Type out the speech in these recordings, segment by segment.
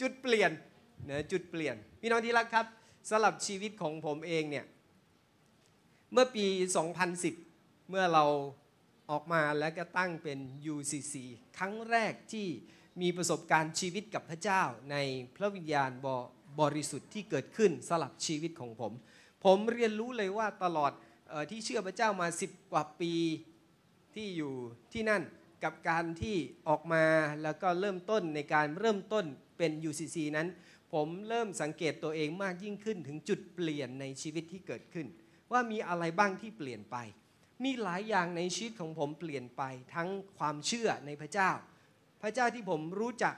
จุดเปลี่ยนนะจุดเปลี่ยนพี่น้องที่รักครับสำหรับชีวิตของผมเองเนี่ยเมื่อปี 2010 เมื่อเราออกมาแล้วก็ตั้งเป็น UCC ครั้งแรกที่มีประสบการณ์ชีวิตกับพระเจ้าในพระวิญญาณบบริสุทธิ์ที่เกิดขึ้นสลับชีวิตของผม ผมเรียนรู้เลยว่าตลอดออที่เชื่อพระเจ้ามา 10 กว่าปีที่อยู่ที่นั่นกับการที่ออกมาแล้วก็เริ่มต้นในการเริ่มต้น เป็น UCC นั้น ผมเริ่มสังเกตตัวเองมากยิ่งขึ้น ถึงจุดเปลี่ยนในชีวิตที่เกิดขึ้น ว่ามีอะไรบ้างที่เปลี่ยนไป มีหลายอย่างในชีวิตของผมเปลี่ยนไป ทั้งความเชื่อในพระเจ้า พระเจ้าที่ผมรู้จัก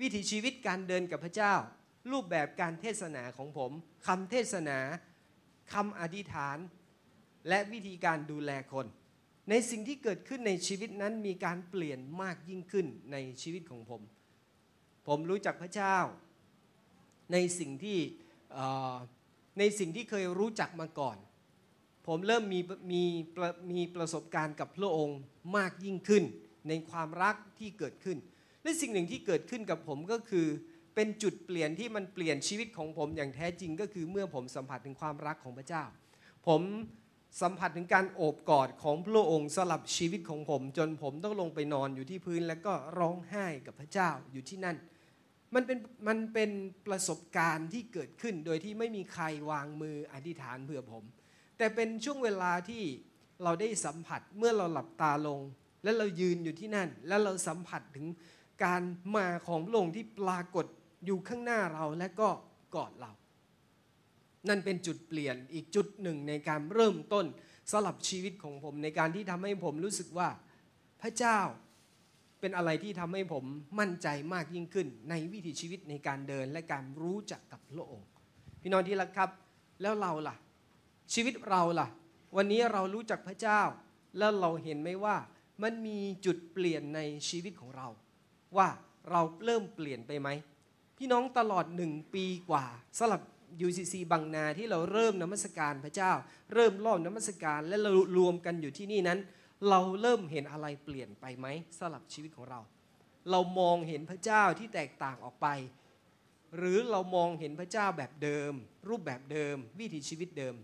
วิถีชีวิตการเดินกับพระเจ้า รูปแบบการเทศนาของผมคำเทศนาคำอธิษฐาน และวิธีการดูแลคนในสิ่งที่เกิดขึ้นในชีวิตนั้นมีการเปลี่ยนมากยิ่งขึ้นในชีวิตของผม ผมรู้จักพระเจ้า ในสิ่งที่ในสิ่งที่เคยรู้จักมาก่อน ผมเริ่มมีมีมีประสบการณ์กับพระองค์มากยิ่งขึ้น ในความรักที่เกิดขึ้น และสิ่งหนึ่งที่เกิดขึ้นกับผมก็คือเป็นจุดเปลี่ยนที่มันเปลี่ยนชีวิตของผมอย่างแท้จริงก็คือเมื่อผมสัมผัสถึงความรักของพระเจ้า ผมสัมผัสถึงการโอบกอดของพระองค์สลับชีวิตของผม จนผมต้องลงไปนอนอยู่ที่พื้น แล้วก็ร้องไห้กับพระเจ้าอยู่ที่นั่น มันเป็นมันเป็นประสบการณ์ที่เกิดขึ้น โดยที่ไม่มีใครวางมืออธิษฐานเพื่อผม แต่เป็นช่วงเวลาที่เราได้สัมผัสเมื่อเราหลับตาลง และเรายืนอยู่ที่นั่น แล้วเราสัมผัสถึงการมาของพระองค์ที่ปรากฏอยู่ข้างหน้าเราและก็กอดเรา นั่นเป็นจุดเปลี่ยนอีกจุดหนึ่งในการเริ่มต้นสลับชีวิตของผมในการที่ทำให้ผมรู้สึกว่าพระเจ้า เป็นอะไรที่ทำให้ผมมั่นใจมากยิ่งขึ้น ในวิถีชีวิตในการเดินและการรู้จักกับพระองค์ พี่น้องที่รักครับ แล้วเราล่ะ ชีวิตเราล่ะ วันนี้เรารู้จักพระเจ้า แล้วเราเห็นไหมว่ามันมีจุดเปลี่ยนในชีวิตของเรา ว่าเราเริ่มเปลี่ยนไปไหม พี่น้องตลอดหนึ่งปีกว่าสลับ UCC บางนาที่เราเริ่มนมัสการพระเจ้า เริ่มรอบนมัสการและเรารวมกันอยู่ที่นี่นั้น เราเริ่มเห็นอะไรเปลี่ยนไปไหมสลับชีวิตของเรา เรามองเห็นพระเจ้าที่แตกต่างออกไป หรือเรามองเห็นพระเจ้าแบบเดิม รูปแบบเดิม วิถีชีวิตเดิม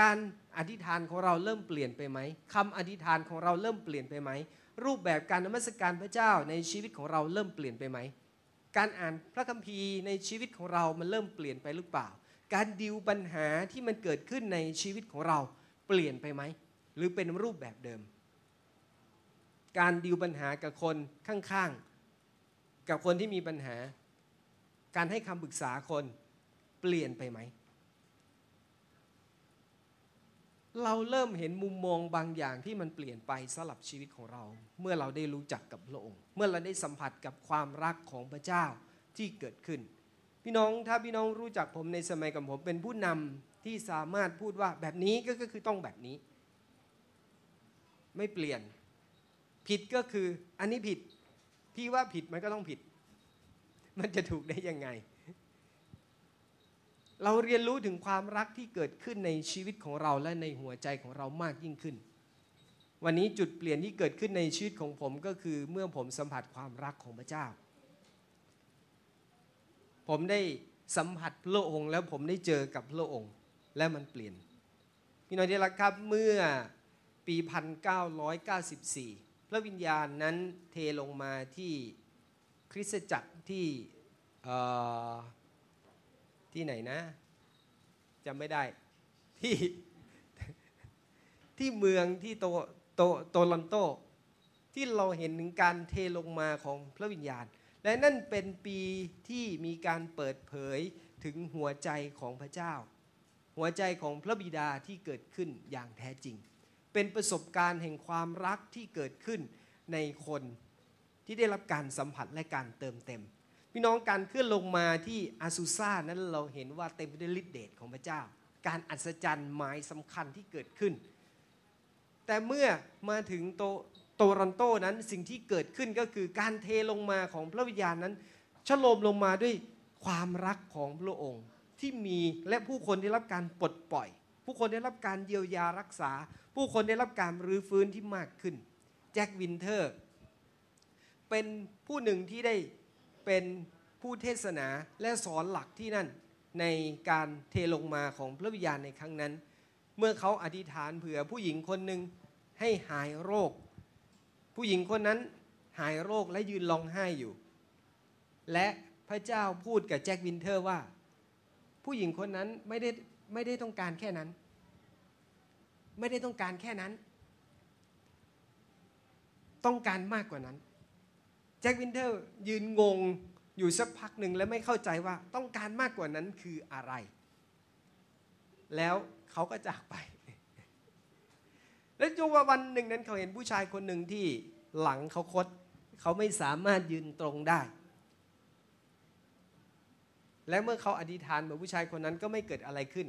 การอธิษฐานของเราเริ่มเปลี่ยนไปไหมคำอธิษฐานของเราเริ่มเปลี่ยนไปไหมรูปแบบการนมัสการพระเจ้าในชีวิตของเราเริ่มเปลี่ยนไปไหมการอ่านพระคัมภีร์ในชีวิตของเรามันเริ่มเปลี่ยนไปหรือเปล่า การดิวปัญหาที่มันเกิดขึ้นในชีวิตของเราเปลี่ยนไปไหมหรือเป็นรูปแบบเดิม การดิวปัญหากับคนข้างๆ กับคนที่มีปัญหา การให้คำปรึกษาคนเปลี่ยนไปไหม เราเริ่มเห็นมุมมองบางอย่างที่มันเปลี่ยนไปสลับชีวิตของเรา เมื่อเราได้รู้จักกับพระองค์ เมื่อเราได้สัมผัสกับความรักของพระเจ้าที่เกิดขึ้น พี่น้องถ้าพี่น้องรู้จักผมในสมัยกับผมเป็นผู้นำที่สามารถพูดว่าแบบนี้ก็คือต้องแบบนี้ ไม่เปลี่ยน ผิดก็คืออันนี้ผิด พี่ว่าผิดมันก็ต้องผิด มันจะถูกได้ยังไง เราเรียนรู้ถึงความรักที่เกิดขึ้นในชีวิตของเราและในหัวใจของเรามากยิ่งขึ้น วันนี้จุดเปลี่ยนที่เกิดขึ้นในชีวิตของผมก็คือเมื่อผมสัมผัสความรักของพระเจ้า ผมได้สัมผัสพระองค์ แล้วผมได้เจอกับพระองค์ และมันเปลี่ยนพี่น้องที่รักครับเมื่อปี 1994 พระวิญญาณนั้นเทลงมาที่คริสตจักรที่ที่ไหนนะจำไม่ได้ที่ที่เมืองที่โตโตโตลอนโต ที่เราเห็นถึงการเทลงมาของพระวิญญาณ และนั่นเป็นปีที่มีการเปิดเผยถึงหัวใจของพระเจ้า หัวใจของพระบิดาที่เกิดขึ้นอย่างแท้จริง เป็นประสบการณ์แห่งความรักที่เกิดขึ้นในคนที่ได้รับการสัมผัสและการเติมเต็ม พี่น้องการเคลื่อนลงมาที่อาซูซานั้นเราเห็นว่าเต็มไปด้วยฤทธิเดชของพระเจ้า การอัศจรรย์หมายสำคัญที่เกิดขึ้น แต่เมื่อมาถึงโตโตรอนโตนั้นสิ่งที่เกิดขึ้นก็คือการเทลงมาของพระวิญญาณนั้นฉโลมลงมาด้วยความรักของพระองค์ที่มีและผู้คนได้รับการปลดปล่อย ผู้คนได้รับการเยียวยารักษา ผู้คนได้รับการรื้อฟื้นที่มากขึ้น แจ็ควินเทอร์ เป็นผู้หนึ่งที่ได้เป็นผู้เทศนาและสอนหลักที่นั่นในการเทลงมาของพระวิญญาณในครั้งนั้น เมื่อเขาอธิษฐานเผื่อผู้หญิงคนหนึ่งให้หายโรค ผู้หญิงคนนั้นหายโรคและยืนร้องไห้อยู่ และพระเจ้าพูดกับแจ็ควินเทอร์ว่า ผู้หญิงคนนั้นไม่ได้ไม่ได้ต้องการแค่นั้น ไม่ได้ต้องการแค่นั้น ต้องการมากกว่านั้นแจ็ควินเทอร์ยืนงงอยู่สักพักหนึ่งและไม่เข้าใจว่าต้องการมากกว่านั้นคืออะไร แล้วเขาก็จากไป แล้วจงว่าวันหนึ่งนั้นเขาเห็นผู้ชายคนหนึ่งที่หลังเขาคด เขาไม่สามารถยืนตรงได้ และเมื่อเขาอธิษฐานเผื่อผู้ชายคนนั้นก็ไม่เกิดอะไรขึ้น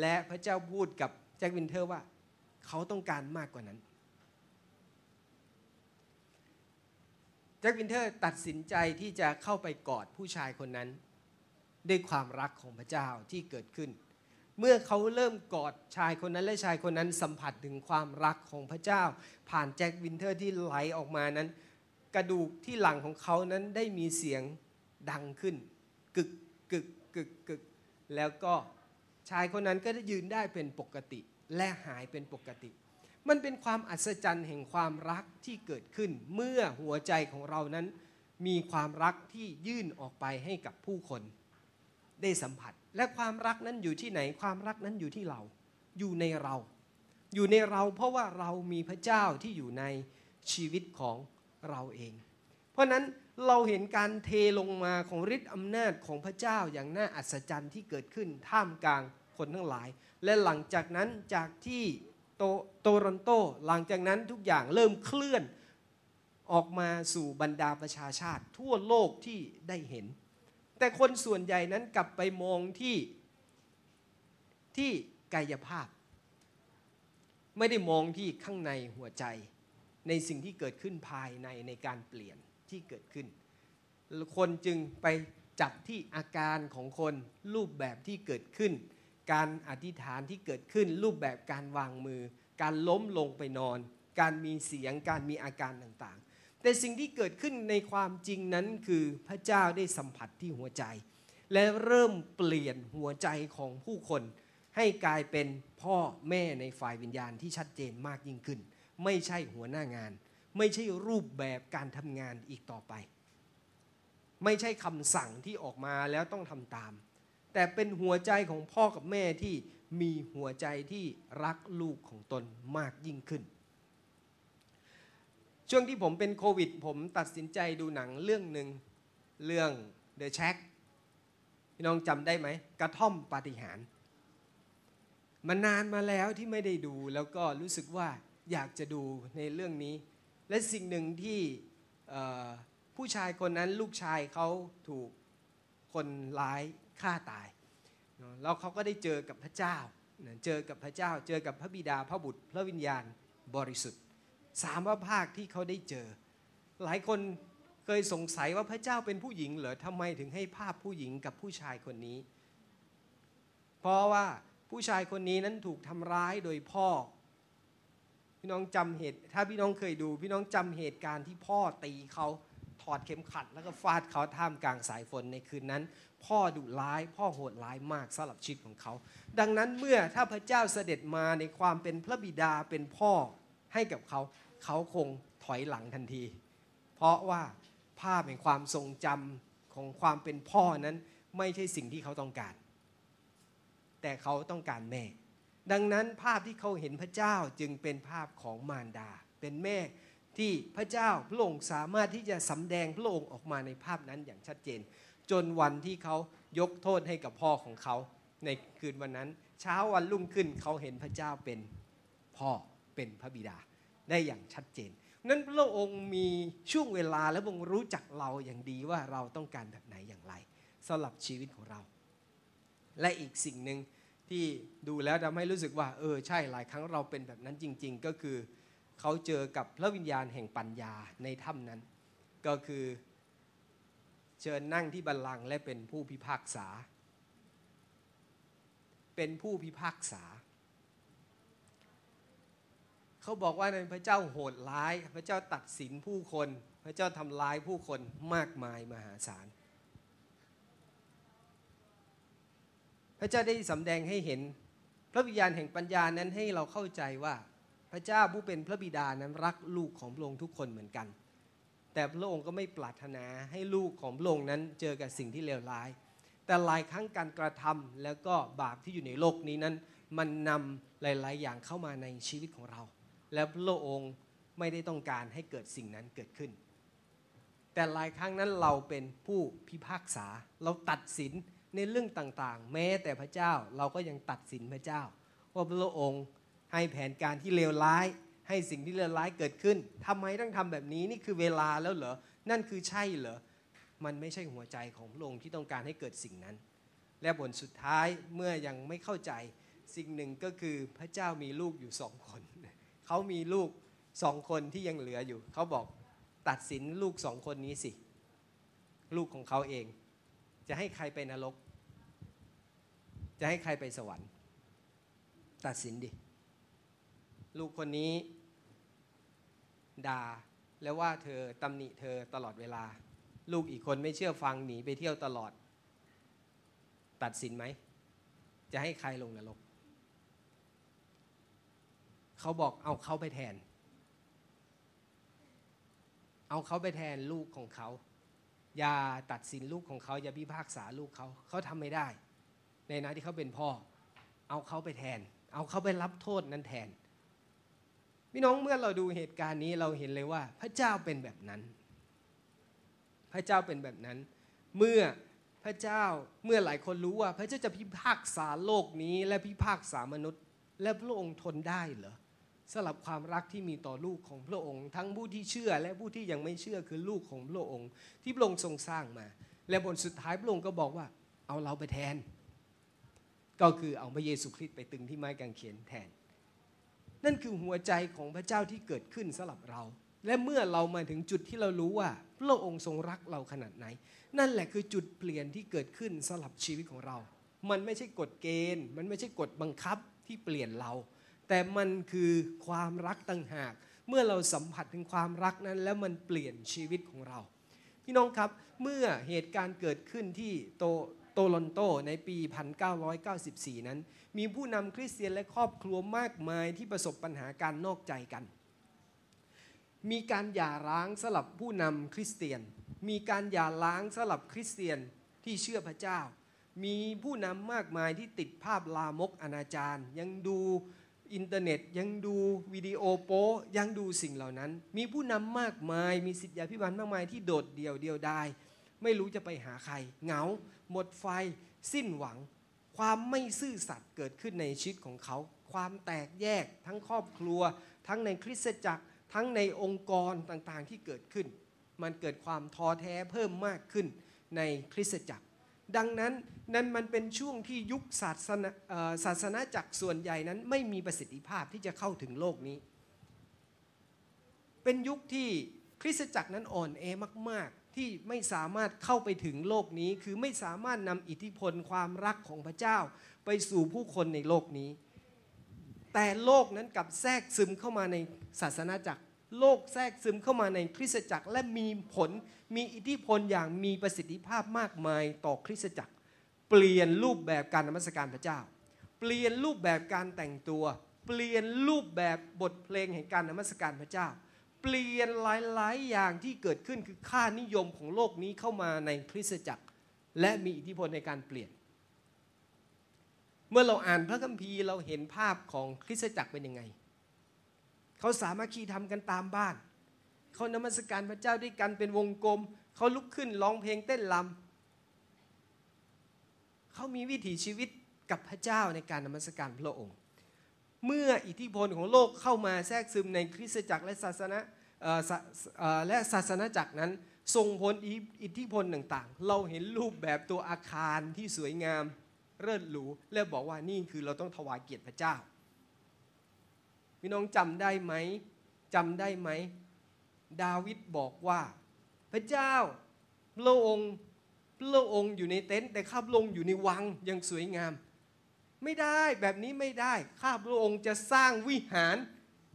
และพระเจ้าพูดกับ แจ็ควินเทอร์ว่าเขาต้องการมากกว่านั้น แจ็ควินเทอร์ตัดสินใจที่จะเข้าไปกอดผู้ชายคนนั้น ด้วยความรักของพระเจ้าที่เกิดขึ้น เมื่อเขาเริ่มกอดชายคนนั้นและชายคนนั้นสัมผัสถึงความรักของพระเจ้า ผ่านแจ็ควินเทอร์ที่ไหลออกมานั้น กระดูกที่หลังของเขานั้นได้มีเสียงดังขึ้น กึกกึกกึกกึกแล้วก็ ชายคนนั้นก็ได้ยืนได้เป็นปกติและหายเป็นปกติ มันเป็นความอัศจรรย์แห่งความรักที่เกิดขึ้น เมื่อหัวใจของเรานั้น มีความรักที่ยื่นออกไปให้กับผู้คน ได้สัมผัส และความรักนั้นอยู่ที่ไหนความรักนั้นอยู่ที่เรา อยู่ในเรา อยู่ในเราเพราะว่าเรามีพระเจ้าที่อยู่ในชีวิตของเราเอง เพราะนั้น เราเห็นการเทลงมาของฤทธิ์อำนาจของพระเจ้าอย่างน่าอัศจรรย์ที่เกิดขึ้นท่ามกลางคนทั้งหลาย และหลังจากนั้นจากที่โตโตรอนโตหลังจากนั้นทุกอย่างเริ่มเคลื่อนออกมาสู่บรรดาประชาชาติ ทั่วโลกที่ได้เห็น แต่คนส่วนใหญ่นั้นกลับไปมองที่ที่กายภาพ ไม่ได้มองที่ข้างในหัวใจ ในสิ่งที่เกิดขึ้นภายในในการเปลี่ยน ที่เกิดขึ้น คนจึงไปจับที่อาการของคนรูปแบบที่เกิดขึ้น การอธิษฐานที่เกิดขึ้น รูปแบบการวางมือ การล้มลงไปนอน การมีเสียงการมีอาการต่างๆ แต่สิ่งที่เกิดขึ้นในความจริงนั้นคือพระเจ้าได้สัมผัสที่หัวใจ และเริ่มเปลี่ยนหัวใจของผู้คน ให้กลายเป็นพ่อแม่ในฝ่ายวิญญาณที่ชัดเจนมากยิ่งขึ้น ไม่ใช่หัวหน้างาน ไม่ใช่รูปแบบการทำงานอีกต่อไป ไม่ใช่คำสั่งที่ออกมาแล้วต้องทำตาม แต่เป็นหัวใจของพ่อกับแม่ที่มีหัวใจที่รักลูกของตนมากยิ่งขึ้น ช่วงที่ผมเป็นโควิด ผมตัดสินใจดูหนังเรื่องหนึ่งเรื่อง The Shack พี่น้องจำได้ไหม กระท่อมปาฏิหาริย์มันนานมาแล้วที่ไม่ได้ดูแล้วก็รู้สึกว่าอยากจะดูในเรื่องนี้ และสิ่งหนึ่งที่ผู้ชายคนนั้นลูกชายเขาถูกคนร้ายฆ่าตายแล้วเขาก็ได้เจอกับพระเจ้า เจอกับพระเจ้า เจอกับพระบิดาพระบุตร พระวิญญาณบริสุทธิ์สามพระภาคที่เขาได้เจอ หลายคนเคยสงสัยว่าพระเจ้าเป็นผู้หญิงเหรอทำไมถึงให้ภาพผู้หญิงกับผู้ชายคนนี้ เพราะว่าผู้ชายคนนี้นั้นถูกทำร้ายโดยพ่อ พี่น้องจำเหตุ ถ้าพี่น้องเคยดู พี่น้องจำเหตุการณ์ที่พ่อตีเขาถอดเข็มขัด แล้วก็ฟาดเขาท่ามกลางสายฝนในคืนนั้น พ่อดุร้าย พ่อโหดร้ายมากสำหรับชีวิตของเขา ดังนั้นเมื่อถ้าพระเจ้าเสด็จมาในความเป็นพระบิดาเป็นพ่อให้กับเขา เขาคงถอยหลังทันที เพราะว่าภาพแห่งความทรงจำของความเป็นพ่อนั้น ไม่ใช่สิ่งที่เขาต้องการ แต่เขาต้องการแม่ ดังนั้นภาพที่เขาเห็นพระเจ้าจึงเป็นภาพของมารดา เป็นแม่ที่พระเจ้าพระองค์สามารถที่จะสำแดงพระองค์ออกมาในภาพนั้นอย่างชัดเจน จนวันที่เขายกโทษให้กับพ่อของเขา ในคืนวันนั้น เช้าวันรุ่งขึ้นเขาเห็นพระเจ้าเป็นพ่อเป็นพระบิดาได้อย่างชัดเจน นั้นพระองค์มีช่วงเวลาและพระองค์รู้จักเราอย่างดีว่าเราต้องการแบบไหนอย่างไรสำหรับชีวิตของเรา และอีกสิ่งหนึ่ง ที่ดูแล้วทำให้รู้สึกว่า เออใช่หลายครั้งเราเป็นแบบนั้นจริง ๆ ก็คือเขาเจอกับพระวิญญาณแห่งปัญญาในถ้ำนั้น ก็คือเชิญนั่งที่บัลลังก์และเป็นผู้พิพากษา เป็นผู้พิพากษา เขาบอกว่าในพระเจ้าโหดร้าย พระเจ้าตัดสินผู้คน พระเจ้าทำร้ายผู้คนมากมายมหาศาล ระเจ้าได้สำแดงให้เห็น พระวิญญาณแห่งปัญญานั้นให้เราเข้าใจว่า พระเจ้าผู้เป็นพระบิดานั้นรักลูกของพระองค์ทุกคนเหมือนกัน แต่พระองค์ก็ไม่ปรารถนาให้ลูกของพระองค์นั้นเจอกับสิ่งที่เลวร้าย แต่หลายครั้งการกระทำแล้วก็บาปที่อยู่ในโลกนี้นั้น มันนำหลาย ๆ อย่างเข้ามาในชีวิตของเรา และพระองค์ไม่ได้ต้องการให้เกิดสิ่งนั้นเกิดขึ้น แต่หลายครั้งนั้นเราเป็นผู้พิพากษา เราตัดสิน ในเรื่องต่างๆ แม้แต่พระเจ้าเราก็ยังตัดสินพระเจ้า ว่าพระองค์ให้แผนการที่เลวร้าย ให้สิ่งที่เลวร้ายเกิดขึ้นทำไมต้องทำแบบนี้นี่คือเวลาแล้วเหรอนั่นคือใช่เหรอมันไม่ใช่หัวใจของพระองค์ที่ต้องการให้เกิดสิ่งนั้น และผลสุดท้ายเมื่อยังไม่เข้าใจสิ่งหนึ่งก็คือพระเจ้ามีลูกอยู่สองคน เขามีลูกสองคนที่ยังเหลืออยู่ เขาบอกตัดสินลูกสองคนนี้สิ ลูกของเขาเอง จะให้ใครไปนรก จะให้ใครไปสวรรค์ ตัดสินดิ ลูกคนนี้ด่าแล้วว่าเธอตำหนิเธอตลอดเวลา ลูกอีกคนไม่เชื่อฟังหนีไปเที่ยวตลอด ตัดสินไหม จะให้ใครลงนรกเขาบอกเอาเขาไปแทน เอาเขาไปแทนลูกของเขา อย่าตัดสินลูกของเขา อย่าพิพากษาลูกเขา เขาทำไม่ได้ ในฐานะที่เขาเป็นพ่อ เอาเขาไปแทน เอาเขาไปรับโทษนั้นแทน พี่น้องเมื่อเราดูเหตุการณ์นี้เราเห็นเลยว่า พระเจ้าเป็นแบบนั้น พระเจ้าเป็นแบบนั้น เมื่อพระเจ้าเมื่อหลายคนรู้ว่า พระเจ้าจะพิพากษาโลกนี้และพิพากษามนุษย์ และพระองค์ทนได้เหรอสำหรับความรักที่มีต่อลูกของพระองค์ ทั้งผู้ที่เชื่อและผู้ที่ยังไม่เชื่อคือลูกของพระองค์ ที่พระองค์ทรงสร้างมา และบนสุดท้ายพระองค์ก็บอกว่า เอาเราไปแทน ก็คือเอาพระเยซูคริสต์ไปตึงที่ไม้กางเขนแทน นั่นคือหัวใจของพระเจ้าที่เกิดขึ้นสำหรับเรา และเมื่อเรามาถึงจุดที่เรารู้ว่า พระองค์ทรงรักเราขนาดไหน นั่นแหละคือจุดเปลี่ยนที่เกิดขึ้นสำหรับชีวิตของเรา มันไม่ใช่กฎเกณฑ์ มันไม่ใช่กฎบังคับที่เปลี่ยนเรา แต่มันคือความรักต่างหาก เมื่อเราสัมผัสถึงความรักนั้น แล้วมันเปลี่ยนชีวิตของเรา พี่น้องครับเมื่อเหตุการณ์เกิดขึ้นที่โต โตลอนโตในปี 1994 นั้น มีผู้นำคริสเตียนและครอบครัวมากมายที่ประสบปัญหาการนอกใจกัน มีการหย่าร้างสลับผู้นำคริสเตียน มีการหย่าร้างสลับคริสเตียนที่เชื่อพระเจ้า มีผู้นำมากมายที่ติดภาพลามกอนาจารยังดูอินเทอร์เน็ตยังดูวิดีโอโป๊ยังดูสิ่งเหล่านั้น มีผู้นำมากมาย มีศิษยาภิบาลมากมายที่โดดเดี่ยวเดียวดายไม่รู้จะไปหาใคร เหงา หมดไฟ สิ้นหวัง ความไม่ซื่อสัตย์เกิดขึ้นในชีวิตของเขา ความแตกแยกทั้งครอบครัว ทั้งในคริสตจักร ทั้งในองค์กรต่างๆที่เกิดขึ้น มันเกิดความท้อแท้เพิ่มมากขึ้นในคริสตจักร ดังนั้นนั้นมันเป็นช่วงที่ยุคศาสนาศาสนาจักรส่วนใหญ่นั้นไม่มีประสิทธิภาพที่จะเข้าถึงโลกนี้ เป็นยุคที่คริสตจักรนั้นอ่อนแอมากๆ ที่ไม่สามารถเข้าไปถึงโลกนี้ คือไม่สามารถนำอิทธิพลความรักของพระเจ้า ไปสู่ผู้คนในโลกนี้ แต่โลกนั้นกลับแทรกซึมเข้ามาในศาสนาจักร โลกแทรกซึมเข้ามาในคริสตจักร และมีผลมีอิทธิพลอย่างมีประสิทธิภาพมากมายต่อคริสตจักร เปลี่ยนรูปแบบการนมัสการพระเจ้า เปลี่ยนรูปแบบการแต่งตัว เปลี่ยนรูปแบบบทเพลงแห่งการนมัสการพระเจ้า ปลี่ยนหลาย ๆ อย่างที่เกิดขึ้นคือค่านิยมของโลกนี้เข้ามาในคริสตจักร และมีอิทธิพลในการเปลี่ยน เมื่อเราอ่านพระคัมภีร์เราเห็นภาพของคริสตจักรเป็นยังไง เขาสามัคคีทำกันตามบ้าน เขานมัสการพระเจ้าด้วยกันเป็นวงกลม เขาลุกขึ้นร้องเพลงเต้นรำเขามีวิถีชีวิตกับพระเจ้าในการนมัสการพระองค์เมื่ออิทธิพลของโลกเข้ามาแทรกซึมในคริสตจักรและศาสนา และศาสนาจักรนั้นส่งผลอิทธิพลต่างๆ เราเห็นรูปแบบตัวอาคารที่สวยงามเลิศหรูและบอกว่านี่คือเราต้องถวายเกียรติพระเจ้าพี่น้องจำได้ไหมจำได้ไหม ดาวิดบอกว่า พระเจ้าพระองค์พระองค์อยู่ในเต็นท์แต่ข้าพระองค์อยู่ในวังยังสวยงาม ไม่ได้แบบนี้ไม่ได้ข้าพระองค์จะสร้างวิหาร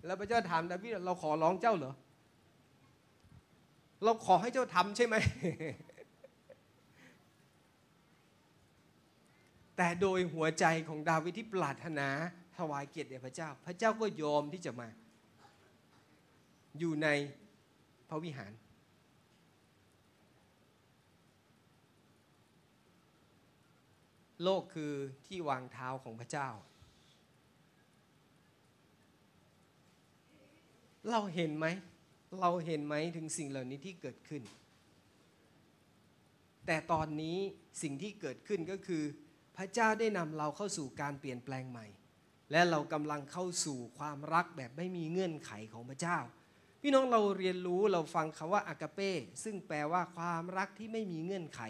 แล้วพระเจ้าถามดาวิดเราขอร้องเจ้าเหรอ เราขอให้เจ้าทำใช่ไหม แต่โดยหัวใจของดาวิดที่ปรารถนาถวายเกียรติแด่พระเจ้า พระเจ้าก็ยอมที่จะมา อยู่ในพระวิหาร โลกคือที่วางเท้าของพระเจ้า เราเห็นไหม เราเห็นไหมถึงสิ่งเหล่านี้ที่เกิดขึ้น แต่ตอนนี้สิ่งที่เกิดขึ้นก็คือ พระเจ้าได้นำเราเข้าสู่การเปลี่ยนแปลงใหม่ และเรากำลังเข้าสู่ความรักแบบไม่มีเงื่อนไขของพระเจ้า พี่น้องเราเรียนรู้เราฟังคำว่าอากาเป้ซึ่งแปลว่าความรักที่ไม่มีเงื่อนไข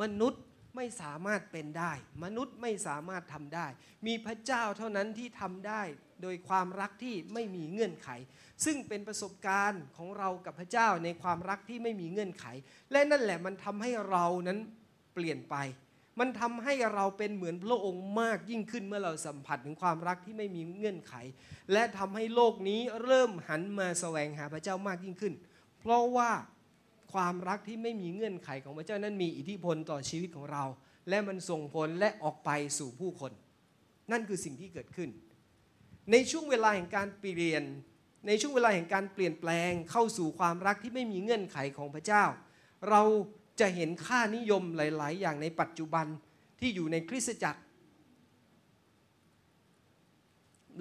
มนุษย์ ไม่สามารถเป็นได้ มนุษย์ไม่สามารถทำได้ มีพระเจ้าเท่านั้นที่ทำได้ โดยความรักที่ไม่มีเงื่อนไข ซึ่งเป็นประสบการณ์ของเรากับพระเจ้าในความรักที่ไม่มีเงื่อนไข และนั่นแหละมันทำให้เรานั้นเปลี่ยนไป มันทำให้เราเป็นเหมือนพระองค์มากยิ่งขึ้นเมื่อเราสัมผัสถึงความรักที่ไม่มีเงื่อนไข และทำให้โลกนี้เริ่มหันมาแสวงหาพระเจ้ามากยิ่งขึ้น เพราะว่า ความรักที่ไม่มีเงื่อนไขของพระเจ้านั้นมีอิทธิพลต่อชีวิตของเรา และมันส่งผลและออกไปสู่ผู้คน นั่นคือสิ่งที่เกิดขึ้น ในช่วงเวลาแห่งการเปลี่ยน ในช่วงเวลาแห่งการเปลี่ยนแปลงเข้าสู่ความรักที่ไม่มีเงื่อนไขของพระเจ้า เราจะเห็นค่านิยมหลาย ๆ อย่างในปัจจุบันที่อยู่ในคริสตจักร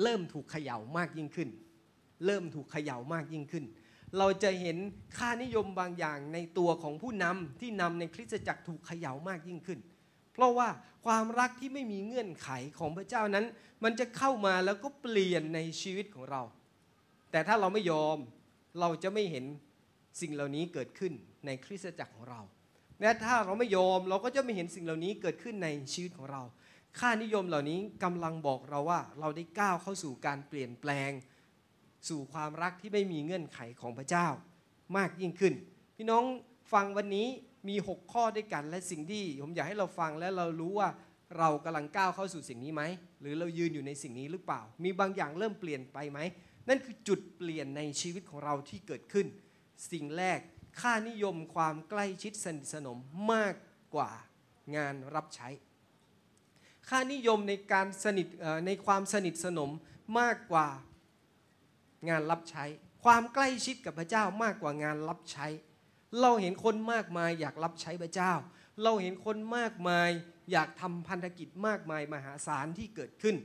เริ่มถูกเขย่ามากยิ่งขึ้น เริ่มถูกเขย่ามากยิ่งขึ้น เราจะเห็นค่านิยมบางอย่างในตัวของผู้นำที่นำในคริสตจักรถูกเขย่ามากยิ่งขึ้น เพราะว่าความรักที่ไม่มีเงื่อนไขของพระเจ้านั้น มันจะเข้ามาแล้วก็เปลี่ยนในชีวิตของเรา แต่ถ้าเราไม่ยอมเราจะไม่เห็นสิ่งเหล่านี้เกิดขึ้นในคริสตจักรของเราและถ้าเราไม่ยอมเราก็จะไม่เห็นสิ่งเหล่านี้เกิดขึ้นในชีวิตของเรา ค่านิยมเหล่านี้กำลังบอกเราว่าเราได้ก้าวเข้าสู่การเปลี่ยนแปลง สู่ความรักที่ไม่มีเงื่อนไขของพระเจ้ามากยิ่งขึ้น พี่น้องฟังวันนี้มี 6 ข้อด้วยกัน และสิ่งที่ผมอยากให้เราฟังและเรารู้ว่าเรากำลังก้าวเข้าสู่สิ่งนี้ไหม หรือเรายืนอยู่ในสิ่งนี้หรือเปล่า มีบางอย่างเริ่มเปลี่ยนไปไหม นั่นคือจุดเปลี่ยนในชีวิตของเราที่เกิดขึ้น สิ่งแรกค่านิยมความใกล้ชิดสนิทสนมมากกว่างานรับใช้ ค่านิยมในการสนิทในความสนิทสนมมากกว่า งานรับใช้ ความใกล้ชิดกับพระเจ้ามากกว่างานรับใช้ เราเห็นคนมากมายอยากรับใช้พระเจ้า เราเห็นคนมากมายอยากทำพันธกิจมากมายมหาศาลที่เกิดขึ้น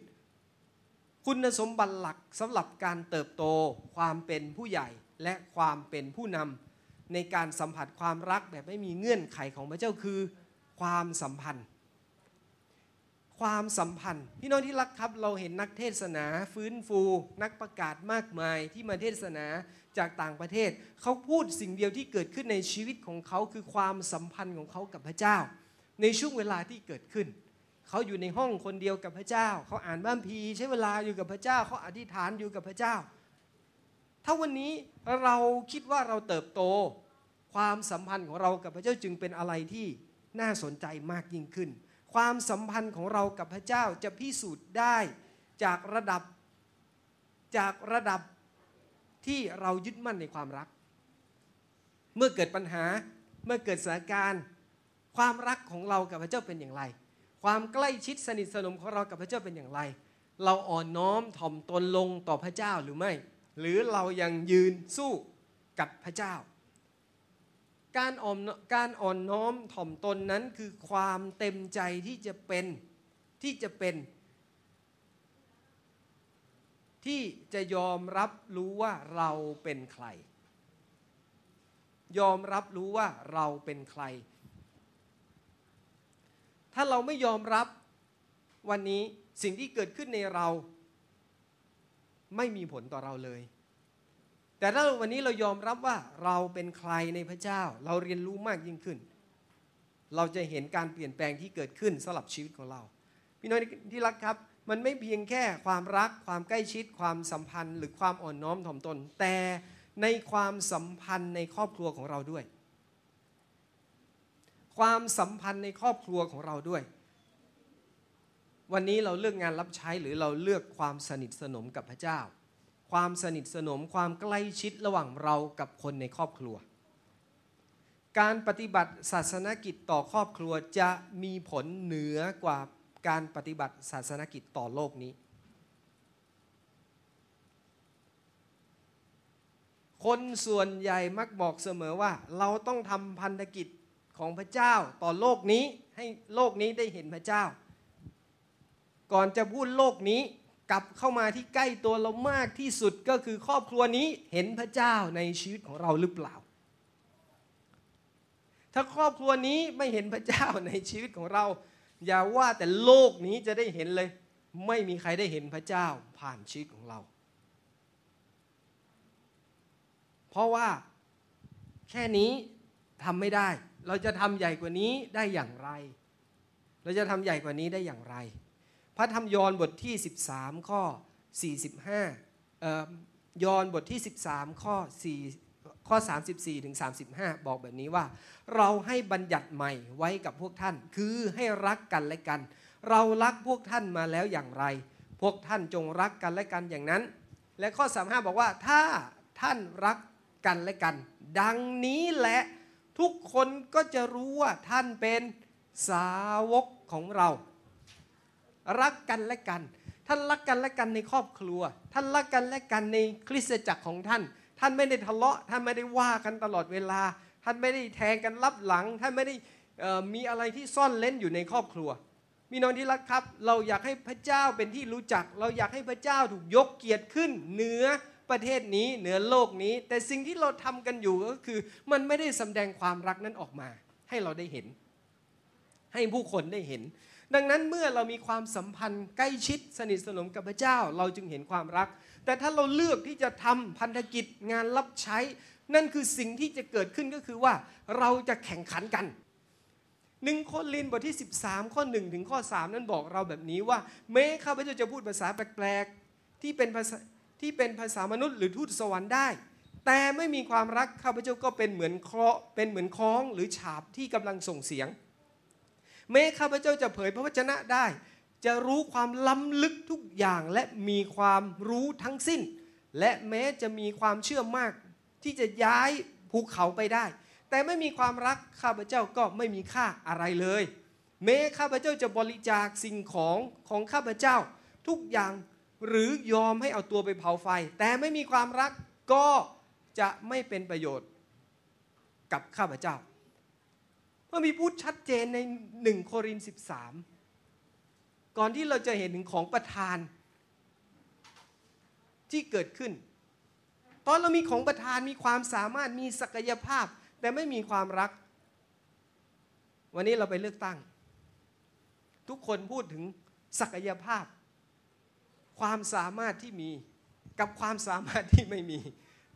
คุณสมบัติหลักสำหรับการเติบโต ความเป็นผู้ใหญ่และความเป็นผู้นำในการสัมผัสความรักแบบไม่มีเงื่อนไขของพระเจ้าคือ ความสัมพันธ์ ความสัมพันธ์ พี่น้องที่รักครับเราเห็นนักเทศนาฟื้นฟู นักประกาศมากมายที่มาเทศนาจากต่างประเทศ เขาพูดสิ่งเดียวที่เกิดขึ้นในชีวิตของเขาคือความสัมพันธ์ของเขากับพระเจ้า ในช่วงเวลาที่เกิดขึ้น เขาอยู่ในห้องคนเดียวกับพระเจ้า เขาอ่านบ้านพีใช้เวลาอยู่กับพระเจ้า เขาอธิษฐานอยู่กับพระเจ้า ถ้าวันนี้เราคิดว่าเราเติบโต ความสัมพันธ์ของเรากับพระเจ้าจึงเป็นอะไรที่น่าสนใจมากยิ่งขึ้น ความสัมพันธ์ของเรากับพระเจ้าจะพิสูจน์ได้จากระดับจากระดับที่เรายึดมั่นในความรัก เมื่อเกิดปัญหาเมื่อเกิดสถานการณ์ ความรักของเรากับพระเจ้าเป็นอย่างไร ความใกล้ชิดสนิทสนมของเรากับพระเจ้าเป็นอย่างไร เราอ่อนน้อมถ่อมตนลงต่อพระเจ้าหรือไม่ หรือเรายังยืนสู้กับพระเจ้า การอ่อนการอ่อนน้อมถ่อมตนนั้นคือความเต็มใจที่จะเป็นที่จะเป็น ที่จะยอมรับรู้ว่าเราเป็นใคร ยอมรับรู้ว่าเราเป็นใคร ถ้าเราไม่ยอมรับวันนี้สิ่งที่เกิดขึ้นในเรา ไม่มีผลต่อเราเลย แต่ถ้าวันนี้เรายอมรับว่าเราเป็นใครในพระเจ้า เราเรียนรู้มากยิ่งขึ้น เราจะเห็นการเปลี่ยนแปลงที่เกิดขึ้นสำหรับชีวิตของเรา พี่น้องที่รักครับ มันไม่เพียงแค่ความรัก ความใกล้ชิด ความสัมพันธ์ หรือความอ่อนน้อมถ่อมตน แต่ในความสัมพันธ์ในครอบครัวของเราด้วย ความสัมพันธ์ในครอบครัวของเราด้วย วันนี้เราเลือกงานรับใช้หรือเราเลือกความสนิทสนมกับพระเจ้า ความสนิทสนมความใกล้ชิดระหว่างเรากับคนในครอบครัว การปฏิบัติศาสนกิจต่อครอบครัวจะมีผลเหนือกว่าการปฏิบัติศาสนกิจต่อโลกนี้ คนส่วนใหญ่มักบอกเสมอว่า เราต้องทำพันธกิจของพระเจ้าต่อโลกนี้ให้โลกนี้ได้เห็นพระเจ้า ก่อนจะพูดโลกนี้ กลับเข้ามาที่ใกล้ตัวเรามากที่สุดก็คือครอบครัวนี้เห็นพระเจ้าในชีวิตของเราหรือเปล่า ถ้าครอบครัวนี้ไม่เห็นพระเจ้าในชีวิตของเรา อย่าว่าแต่โลกนี้จะได้เห็นเลย ไม่มีใครได้เห็นพระเจ้าผ่านชีวิตของเรา เพราะว่าแค่นี้ทำไม่ได้ เราจะทำใหญ่กว่านี้ได้อย่างไร เราจะทำใหญ่กว่านี้ได้อย่างไร ระธรรมยอห์นบทที่ 13 ข้อ 45ยอห์นบทที่ 13 ข้อ 4 ข้อ 34 ถึง 35 บอกแบบนี้ว่า เราให้บัญญัติใหม่ไว้กับพวกท่าน คือให้รักกันและกัน เรารักพวกท่านมาแล้วอย่างไร พวกท่านจงรักกันและกันอย่างนั้น และข้อ 35 บอกว่าถ้าท่านรักกันและกัน ดังนี้แหละทุกคนก็จะรู้ว่าท่านเป็นสาวกของเรา รักกันและกัน ท่านรักกันและกันในครอบครัว ท่านรักกันและกันในคริสตจักรของท่าน ท่านไม่ได้ทะเลาะ ท่านไม่ได้ว่ากันตลอดเวลา ท่านไม่ได้แทงกันลับหลัง ท่านไม่ได้มีอะไรที่ซ่อนเล้นอยู่ในครอบครัว มีน้องที่รักครับ เราอยากให้พระเจ้าเป็นที่รู้จัก เราอยากให้พระเจ้าถูกยกเกียรติขึ้นเหนือประเทศนี้เหนือโลกนี้ แต่สิ่งที่เราทำกันอยู่ก็คือ มันไม่ได้สำแดงความรักนั้นออกมา ให้เราได้เห็น ให้ผู้คนได้เห็น ดังนั้นเมื่อเรามีความสัมพันธ์ใกล้ชิดสนิทสนมกับพระเจ้า เราจึงเห็นความรัก แต่ถ้าเราเลือกที่จะทำพันธกิจงานรับใช้ นั่นคือสิ่งที่จะเกิดขึ้นก็คือว่าเราจะแข่งขันกันหนึ่งโคลินบทที่ 13 ข้อ 1 ถึงข้อ 3 นั้นบอกเราแบบนี้ว่าแม้ข้าพเจ้าจะพูดภาษาแปลกๆที่เป็นภาษาที่เป็นภาษามนุษย์หรือทูตสวรรค์ได้ แต่ไม่มีความรักข้าพเจ้าก็เป็นเหมือนเคราะเป็นเหมือนคล้องหรือฉาบที่กำลังส่งเสียง แม้ข้าพเจ้าจะเผยพระวจนะได้ จะรู้ความล้ำลึกทุกอย่างและมีความรู้ทั้งสิ้น และแม้จะมีความเชื่อมาก ที่จะย้ายภูเขาไปได้ แต่ไม่มีความรักข้าพเจ้าก็ไม่มีค่าอะไรเลย แม้ข้าพเจ้าจะบริจาคสิ่งของของข้าพเจ้า ทุกอย่างหรือยอมให้เอาตัวไปเผาไฟ แต่ไม่มีความรักก็จะไม่เป็นประโยชน์กับข้าพเจ้า เมื่อมีพูดชัดเจนในหนึ่งโครินสิบสามก่อนที่เราจะเห็นถึงของประทานที่เกิดขึ้น ตอนเรามีของประทานมีความสามารถมีศักยภาพ แต่ไม่มีความรัก วันนี้เราไปเลือกตั้ง ทุกคนพูดถึงศักยภาพ ความสามารถที่มีกับความสามารถที่ไม่มี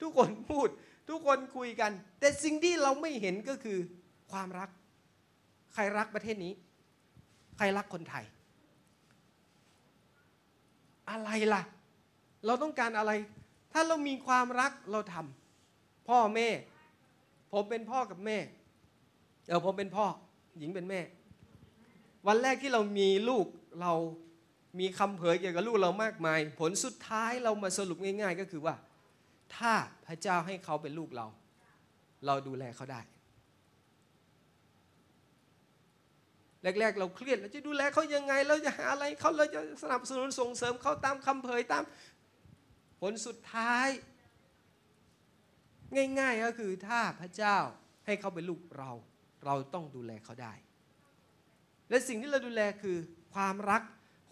ทุกคนพูดทุกคนคุยกัน แต่สิ่งที่เราไม่เห็นก็คือความรัก ใครรักประเทศนี้ ใครรักคนไทย อะไรล่ะ เราต้องการอะไร ถ้าเรามีความรักเราทำพ่อแม่ ผมเป็นพ่อกับแม่ เออผมเป็นพ่อ หญิงเป็นแม่ วันแรกที่เรามีลูกเรามีคำเผยเกี่ยวกับลูกเรามากมาย ผลสุดท้ายเรามาสรุปง่าย ๆ ก็คือว่า ถ้าพระเจ้าให้เขาเป็นลูกเรา เราดูแลเขาได้ แรก ๆ เราเครียดเราจะดูแลเขายังไง เราจะหาอะไรเขาเราจะสนับสนุนส่งเสริมเขาตามคำเผยตาม ผลสุดท้าย ง่าย ๆ ก็คือถ้าพระเจ้าให้เขาเป็นลูกเรา เราต้องดูแลเขาได้ และสิ่งที่เราดูแลคือความรัก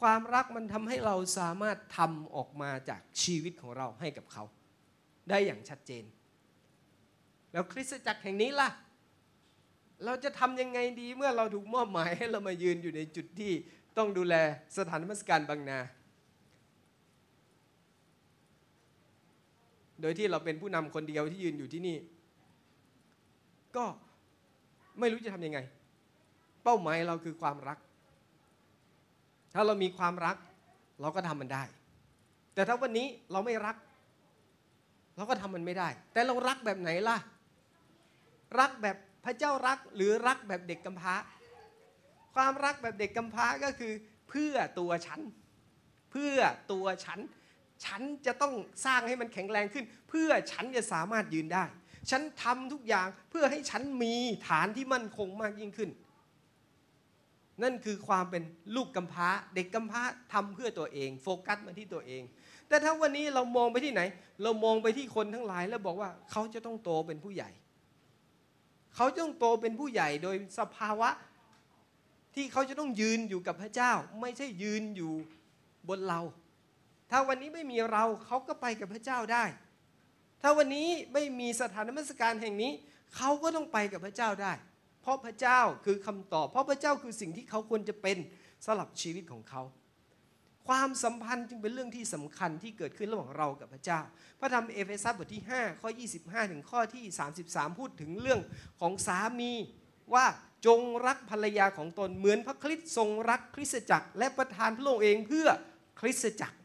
ความรักมันทำให้เราสามารถทำออกมาจากชีวิตของเราให้กับเขา ได้อย่างชัดเจน แล้วคริสตจักรแห่งนี้ล่ะ เราจะทำยังไงดีเมื่อเราถูกมอบหมายให้เรามายืนอยู่ในจุดที่ต้องดูแลสถานมัสการบางนา โดยที่เราเป็นผู้นำคนเดียวที่ยืนอยู่ที่นี่ ก็ไม่รู้จะทำยังไง เป้าหมายเราคือความรัก ถ้าเรามีความรัก เราก็ทำมันได้ แต่ถ้าวันนี้เราไม่รัก เราก็ทำมันไม่ได้ แต่เรารักแบบไหนล่ะ รักแบบ พระเจ้ารักหรือรักแบบเด็กกำพร้า ความรักแบบเด็กกำพร้าก็คือ เพื่อตัวฉัน เพื่อตัวฉัน ฉันจะต้องสร้างให้มันแข็งแรงขึ้น เพื่อฉันจะสามารถยืนได้ ฉันทำทุกอย่างเพื่อให้ฉันมีฐานที่มั่นคงมากยิ่งขึ้น นั่นคือความเป็นลูกกำพร้า เด็กกำพร้าทำเพื่อตัวเอง โฟกัสมาที่ตัวเองแต่ถ้าวันนี้เรามองไปที่ไหน เรามองไปที่คนทั้งหลายแล้วบอกว่าเขาจะต้องโตเป็นผู้ใหญ่ เขาจะต้องโตเป็นผู้ใหญ่โดยสภาวะที่เขาจะต้องยืนอยู่กับพระเจ้า ไม่ใช่ยืนอยู่บนเรา ถ้าวันนี้ไม่มีเราเขาก็ไปกับพระเจ้าได้ ถ้าวันนี้ไม่มีสถานมรสการแห่งนี้ เขาก็ต้องไปกับพระเจ้าได้ เพราะพระเจ้าคือคำตอบ เพราะพระเจ้าคือสิ่งที่เขาควรจะเป็นสำหรับชีวิตของเขา ความสัมพันธ์จึงเป็นเรื่องที่สำคัญที่เกิดขึ้นระหว่างเรากับพระเจ้า พระธรรมเอเฟซัสบทที่ 5 ข้อ 25 ถึงข้อที่ 33 พูดถึงเรื่องของสามีว่าจงรักภรรยาของตนเหมือนพระคริสต์ทรงรักคริสตจักร และประทานพระองค์เองเพื่อคริสตจักร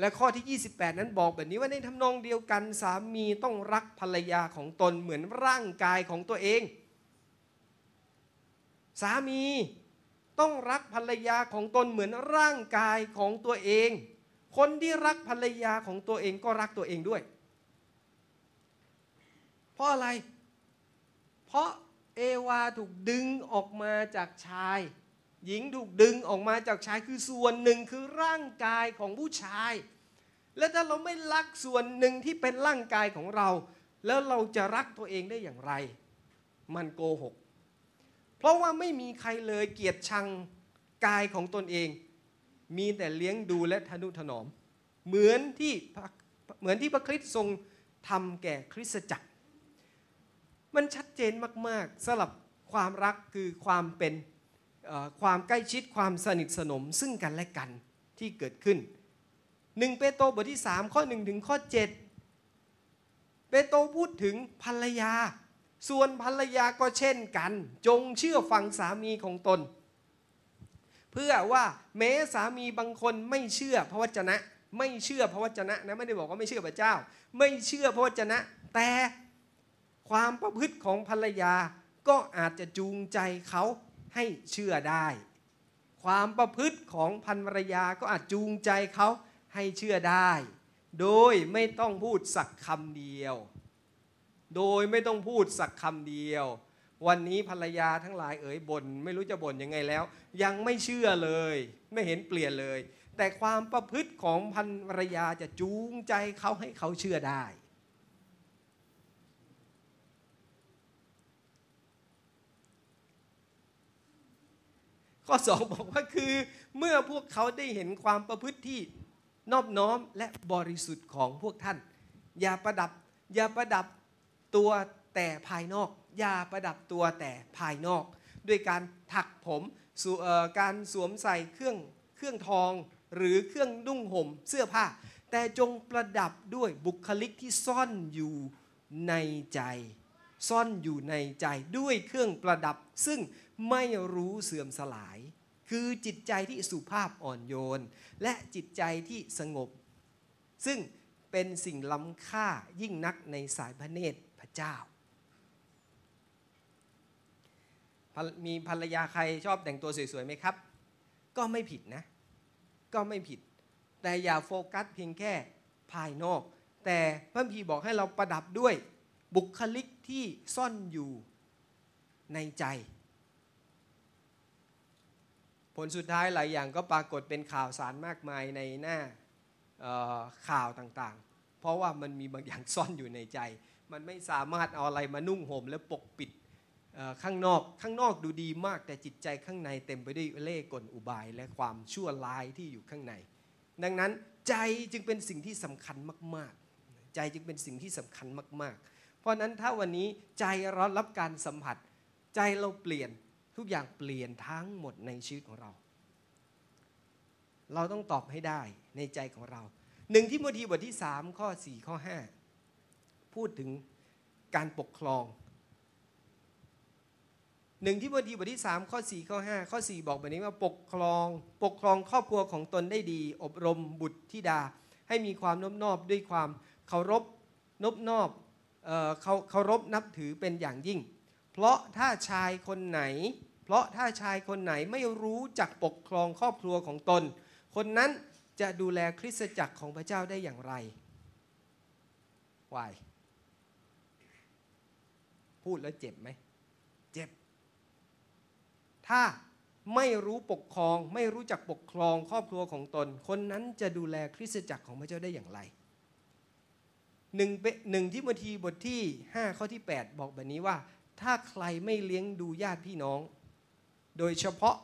และข้อที่ 28 นั้นบอกแบบนี้ว่าในทำนองเดียวกันสามีต้องรักภรรยาของตนเหมือนร่างกายของตัวเอง สามี ต้องรักภรรยาของตนเหมือนร่างกายของตัวเอง คนที่รักภรรยาของตัวเองก็รักตัวเองด้วย เพราะอะไร เพราะเอวาถูกดึงออกมาจากชาย หญิงถูกดึงออกมาจากชายคือส่วนหนึ่งคือร่างกายของผู้ชาย และถ้าเราไม่รักส่วนหนึ่งที่เป็นร่างกายของเรา แล้วเราจะรักตัวเองได้อย่างไร มันโกหก เพราะว่าไม่มีใครเลยเกียรติชังกายของตนเอง มีแต่เลี้ยงดูและทนุถนอม เหมือนที่เหมือนที่พระคริสต์ทรงทำแก่คริสตจักร มันชัดเจนมากๆสำหรับความรักคือความเป็นความใกล้ชิดความสนิทสนมซึ่งกันและกันที่เกิดขึ้นหนึ่งเปโตรบทที่ 3 ข้อ 1 ถึงข้อ 7 เปโตรพูดถึงภรรยา ส่วนภรรยาก็เช่นกัน จงเชื่อฟังสามีของตน เพื่อว่าแม้สามีบางคนไม่เชื่อพระวจนะ ไม่เชื่อพระวจนะนะไม่ได้บอกว่าไม่เชื่อพระเจ้า ไม่เชื่อพระวจนะ แต่ความประพฤติของภรรยาก็อาจจะจูงใจเขาให้เชื่อได้ ความประพฤติของภรรยาก็อาจจูงใจเขาให้เชื่อได้ โดยไม่ต้องพูดสักคำเดียว โดยไม่ต้องพูดสักคำเดียว วันนี้ภรรยาทั้งหลายเอ๋ยบน่นไม่รู้จะบ่นยังไงแล้ว ยังไม่เชื่อเลย ไม่เห็นเปลี่ยนเลย แต่ความประพฤติของภรรยาจะจูงใจเขาให้เขาเชื่อได้ ข้อสองบอกว่าคือเมื่อพวกเขาได้เห็นความประพฤติที่นอบน้อมและบริสุทธิ์ของพวกท่าน อย่าประดับอย่าประดับ ตัวแต่ภายนอก อย่าประดับตัวแต่ภายนอก ด้วยการถักผมการสวมใส่เครื่องเครื่องทอง หรือเครื่องนุ่งห่มเสื้อผ้า แต่จงประดับด้วยบุคลิกที่ซ่อนอยู่ในใจ ซ่อนอยู่ในใจด้วยเครื่องประดับ ซึ่งไม่รู้เสื่อมสลาย คือจิตใจที่สุภาพอ่อนโยน และจิตใจที่สงบ ซึ่งเป็นสิ่งล้ำค่ายิ่งนักในสายพระเนตร เจ้า มีภรรยาใครชอบแต่งตัวสวยๆไหมครับ ก็ไม่ผิดนะ ก็ไม่ผิด แต่อย่าโฟกัสเพียงแค่ภายนอก แต่พระพีบอกให้เราประดับด้วยบุคลิกที่ซ่อนอยู่ในใจ ผลสุดท้ายหลายอย่างก็ปรากฏเป็นข่าวสารมากมายในหน้าข่าวต่างๆ เพราะว่ามันมีบางอย่างซ่อนอยู่ในใจ มันไม่สามารถเอาอะไรมานุ่งห่มและปกปิดข้างนอกข้างนอกดูดีมากแต่จิตใจข้างในเต็มไปด้วยเล่ห์กลอุบายและความชั่วร้ายที่อยู่ข้างใน ดังนั้นใจจึงเป็นสิ่งที่สำคัญมาก ๆ ใจจึงเป็นสิ่งที่สำคัญมาก ๆ เพราะนั้นถ้าวันนี้ใจเรารับการสัมผัส ใจเราเปลี่ยนทุกอย่างเปลี่ยนทั้งหมดในชีวิตของเรา เราต้องตอบให้ได้ในใจของเราหนึ่งที่โมทีบทที่สามข้อสี่ข้อห้า พูดถึงการปกครองหนึ่งที่โมทีบทที่สามข้อสี่ข้อห้าข้อสี่บอกแบบนี้ว่าปกครองปกครองครอบครัวของตนได้ดี อบรมบุตรธิดา ให้มีความนบนอบด้วยความเคารพนบนอบเคารพนับถือเป็นอย่างยิ่ง เพราะถ้าชายคนไหน เพราะถ้าชายคนไหนไม่รู้จักปกครองครอบครัวของตน คนนั้นจะดูแลคริสตจักรของพระเจ้าได้อย่างไรวาย พูดแล้วเจ็บไหม เจ็บ ถ้าไม่รู้ปกครอง ไม่รู้จักปกครองครอบครัวของตน คนนั้นจะดูแลคริสตจักรของพระเจ้าได้อย่างไรหนึ่งหนึ่งที่บทีบทที่ 5 ข้อที่ 8 บอกแบบนี้ว่า ถ้าใครไม่เลี้ยงดูญาติพี่น้อง โดยเฉพาะ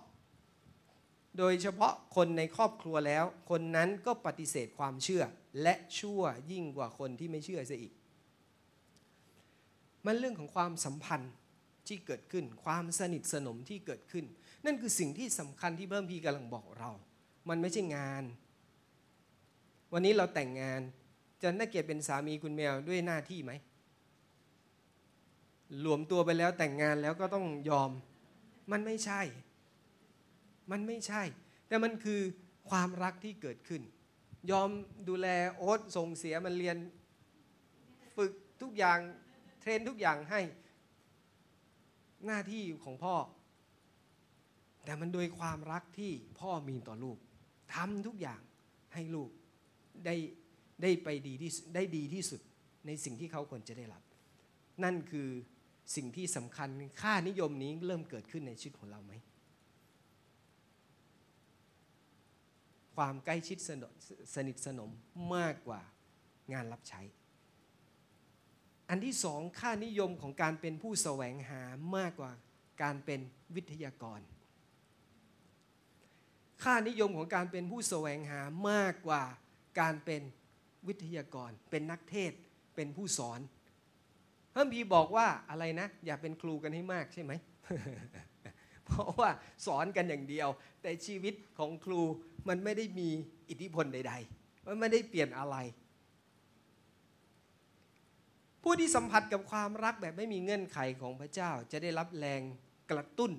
โดยเฉพาะคนในครอบครัวแล้ว คนนั้นก็ปฏิเสธความเชื่อ และชั่วยิ่งกว่าคนที่ไม่เชื่อเสียอีก มันเรื่องของความสัมพันธ์ที่เกิดขึ้น ความสนิทสนมที่เกิดขึ้น นั่นคือสิ่งที่สำคัญที่เพิ่มพีกำลังบอกเรา มันไม่ใช่งาน วันนี้เราแต่งงานจะน่าเกียรติเป็นสามีคุณแมวด้วยหน้าที่ไหมหลวมตัวไปแล้วแต่งงานแล้วก็ต้องยอม มันไม่ใช่ มันไม่ใช่ แต่มันคือความรักที่เกิดขึ้น ยอมดูแลโอ๊ตส่งเสียมันเรียน ฝึกทุกอย่าง เทรนทุกอย่างให้หน้าที่ของพ่อ แต่มันโดยความรักที่พ่อมีต่อลูกทำทุกอย่างให้ลูกได้ได้ไปดีที่ได้ดีที่สุดในสิ่งที่เขาควรจะได้รับ นั่นคือสิ่งที่สำคัญค่านิยมนี้เริ่มเกิดขึ้นในชีวิตของเราไหม ความใกล้ชิดสนิทสนมมากกว่างานรับใช้ อันที่สองค่านิยมของการเป็นผู้แสวงหามากกว่าการเป็นวิทยากร ค่านิยมของการเป็นผู้แสวงหามากกว่าการเป็นวิทยากร เป็นนักเทศเป็นผู้สอนพระพีบอกว่าอะไรนะ อย่าเป็นครูกันให้มากใช่ไหมเพราะว่าสอนกันอย่างเดียว แต่ชีวิตของครูมันไม่ได้มีอิทธิพลใด ๆ มันไม่ได้เปลี่ยนอะไร ผู้ที่สัมผัสกับความรักแบบไม่มีเงื่อนไขของพระเจ้า จะได้รับแรงกระตุ้น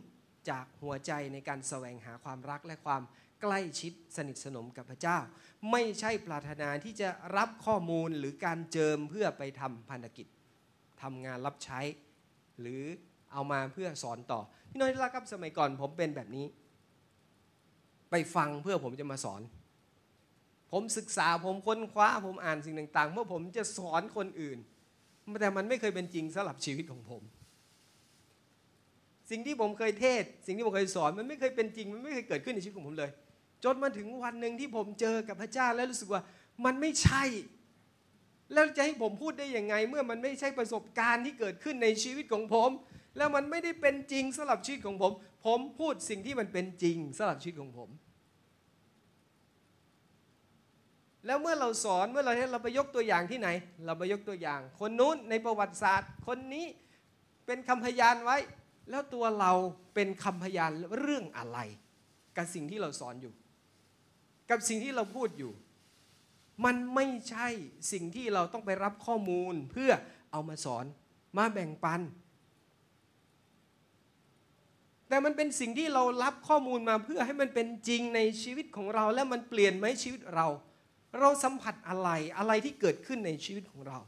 จากหัวใจในการแสวงหาความรักและความใกล้ชิดสนิทสนมกับพระเจ้า ไม่ใช่ปรารถนาที่จะรับข้อมูลหรือการเจิมเพื่อไปทำพันธกิจทำงานรับใช้ หรือเอามาเพื่อสอนต่อพี่น้อยรักครับสมัยก่อนผมเป็นแบบนี้ ไปฟังเพื่อผมจะมาสอน ผมศึกษาผมค้นคว้าผมอ่านสิ่งต่างๆเพื่อผมจะสอนคนอื่น แต่มันไม่เคยเป็นจริงสำหรับชีวิตของผม สิ่งที่ผมเคยเทศ สิ่งที่ผมเคยสอนมันไม่เคยเป็นจริง มันไม่เคยเกิดขึ้นในชีวิตของผมเลย จนมาถึงวันหนึ่งที่ผมเจอกับพระเจ้าแล้วรู้สึกว่ามันไม่ใช่ แล้วจะให้ผมพูดได้ยังไง เมื่อมันไม่ใช่ประสบการณ์ที่เกิดขึ้นในชีวิตของผม แล้วมันไม่ได้เป็นจริงสำหรับชีวิตของผม ผมพูดสิ่งที่มันเป็นจริงสำหรับชีวิตของผม แล้วเมื่อเราสอนเมื่อเราเราไปยกตัวอย่างที่ไหน เราไปยกตัวอย่าง คนนู้นในประวัติศาสตร์ คนนี้เป็นคำพยานไว้ แล้วตัวเราเป็นคำพยานเรื่องอะไร กับสิ่งที่เราสอนอยู่ กับสิ่งที่เราพูดอยู่ มันไม่ใช่สิ่งที่เราต้องไปรับข้อมูลเพื่อเอามาสอนมาแบ่งปัน แต่มันเป็นสิ่งที่เรารับข้อมูลมาเพื่อให้มันเป็นจริงในชีวิตของเรา และมันเปลี่ยนไหมชีวิตเรา เราสัมผัสอะไรอะไรที่เกิดขึ้นในชีวิตของเรา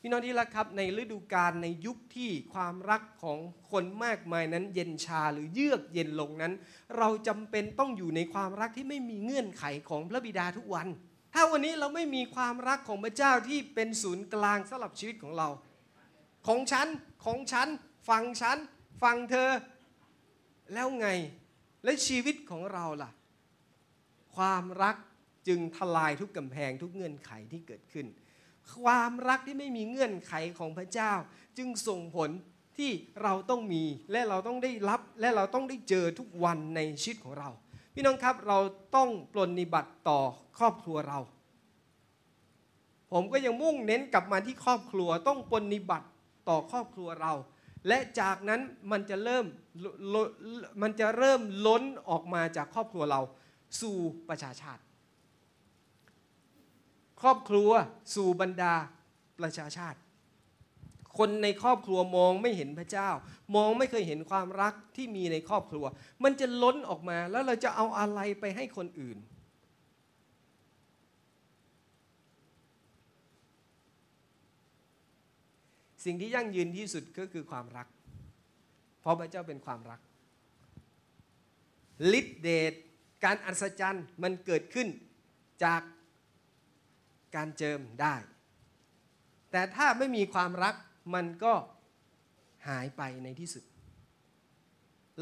พี่น้องที่รักครับในฤดูกาลในยุคที่ความรักของคนมากมายนั้น เย็นชาหรือเยือกเย็นลงนั้น เราจำเป็นต้องอยู่ในความรักที่ไม่มีเงื่อนไขของพระบิดาทุกวัน ถ้าวันนี้เราไม่มีความรักของพระเจ้าที่เป็นศูนย์กลางสำหรับชีวิตของเรา ของฉันของฉันฟังฉันฟังเธอ แล้วไงและชีวิตของเราล่ะ ความรัก จึงทลายทุกกำแพงทุกเงื่อนไขที่เกิดขึ้น ความรักที่ไม่มีเงื่อนไขของพระเจ้า จึงส่งผลที่เราต้องมีและเราต้องได้รับและเราต้องได้เจอทุกวันในชีวิตของเรา พี่น้องครับเราต้องปลนนิบัติต่อครอบครัวเรา ผมก็ยังมุ่งเน้นกลับมาที่ครอบครัวต้องปลนนิบัติต่อครอบครัวเรา และจากนั้นมันจะเริ่มมันจะเริ่มล้นออกมาจากครอบครัวเราสู่ประชาชาติ ครอบครัวสู่บรรดาประชาชาติ คนในครอบครัวมองไม่เห็นพระเจ้า มองไม่เคยเห็นความรักที่มีในครอบครัว มันจะล้นออกมาแล้วเราจะเอาอะไรไปให้คนอื่น สิ่งที่ยั่งยืนที่สุดก็คือความรัก เพราะพระเจ้าเป็นความรักฤทธิเดชการอัศจรรย์มันเกิดขึ้นจาก การเจิมได้ แต่ถ้าไม่มีความรักมันก็หายไปในที่สุด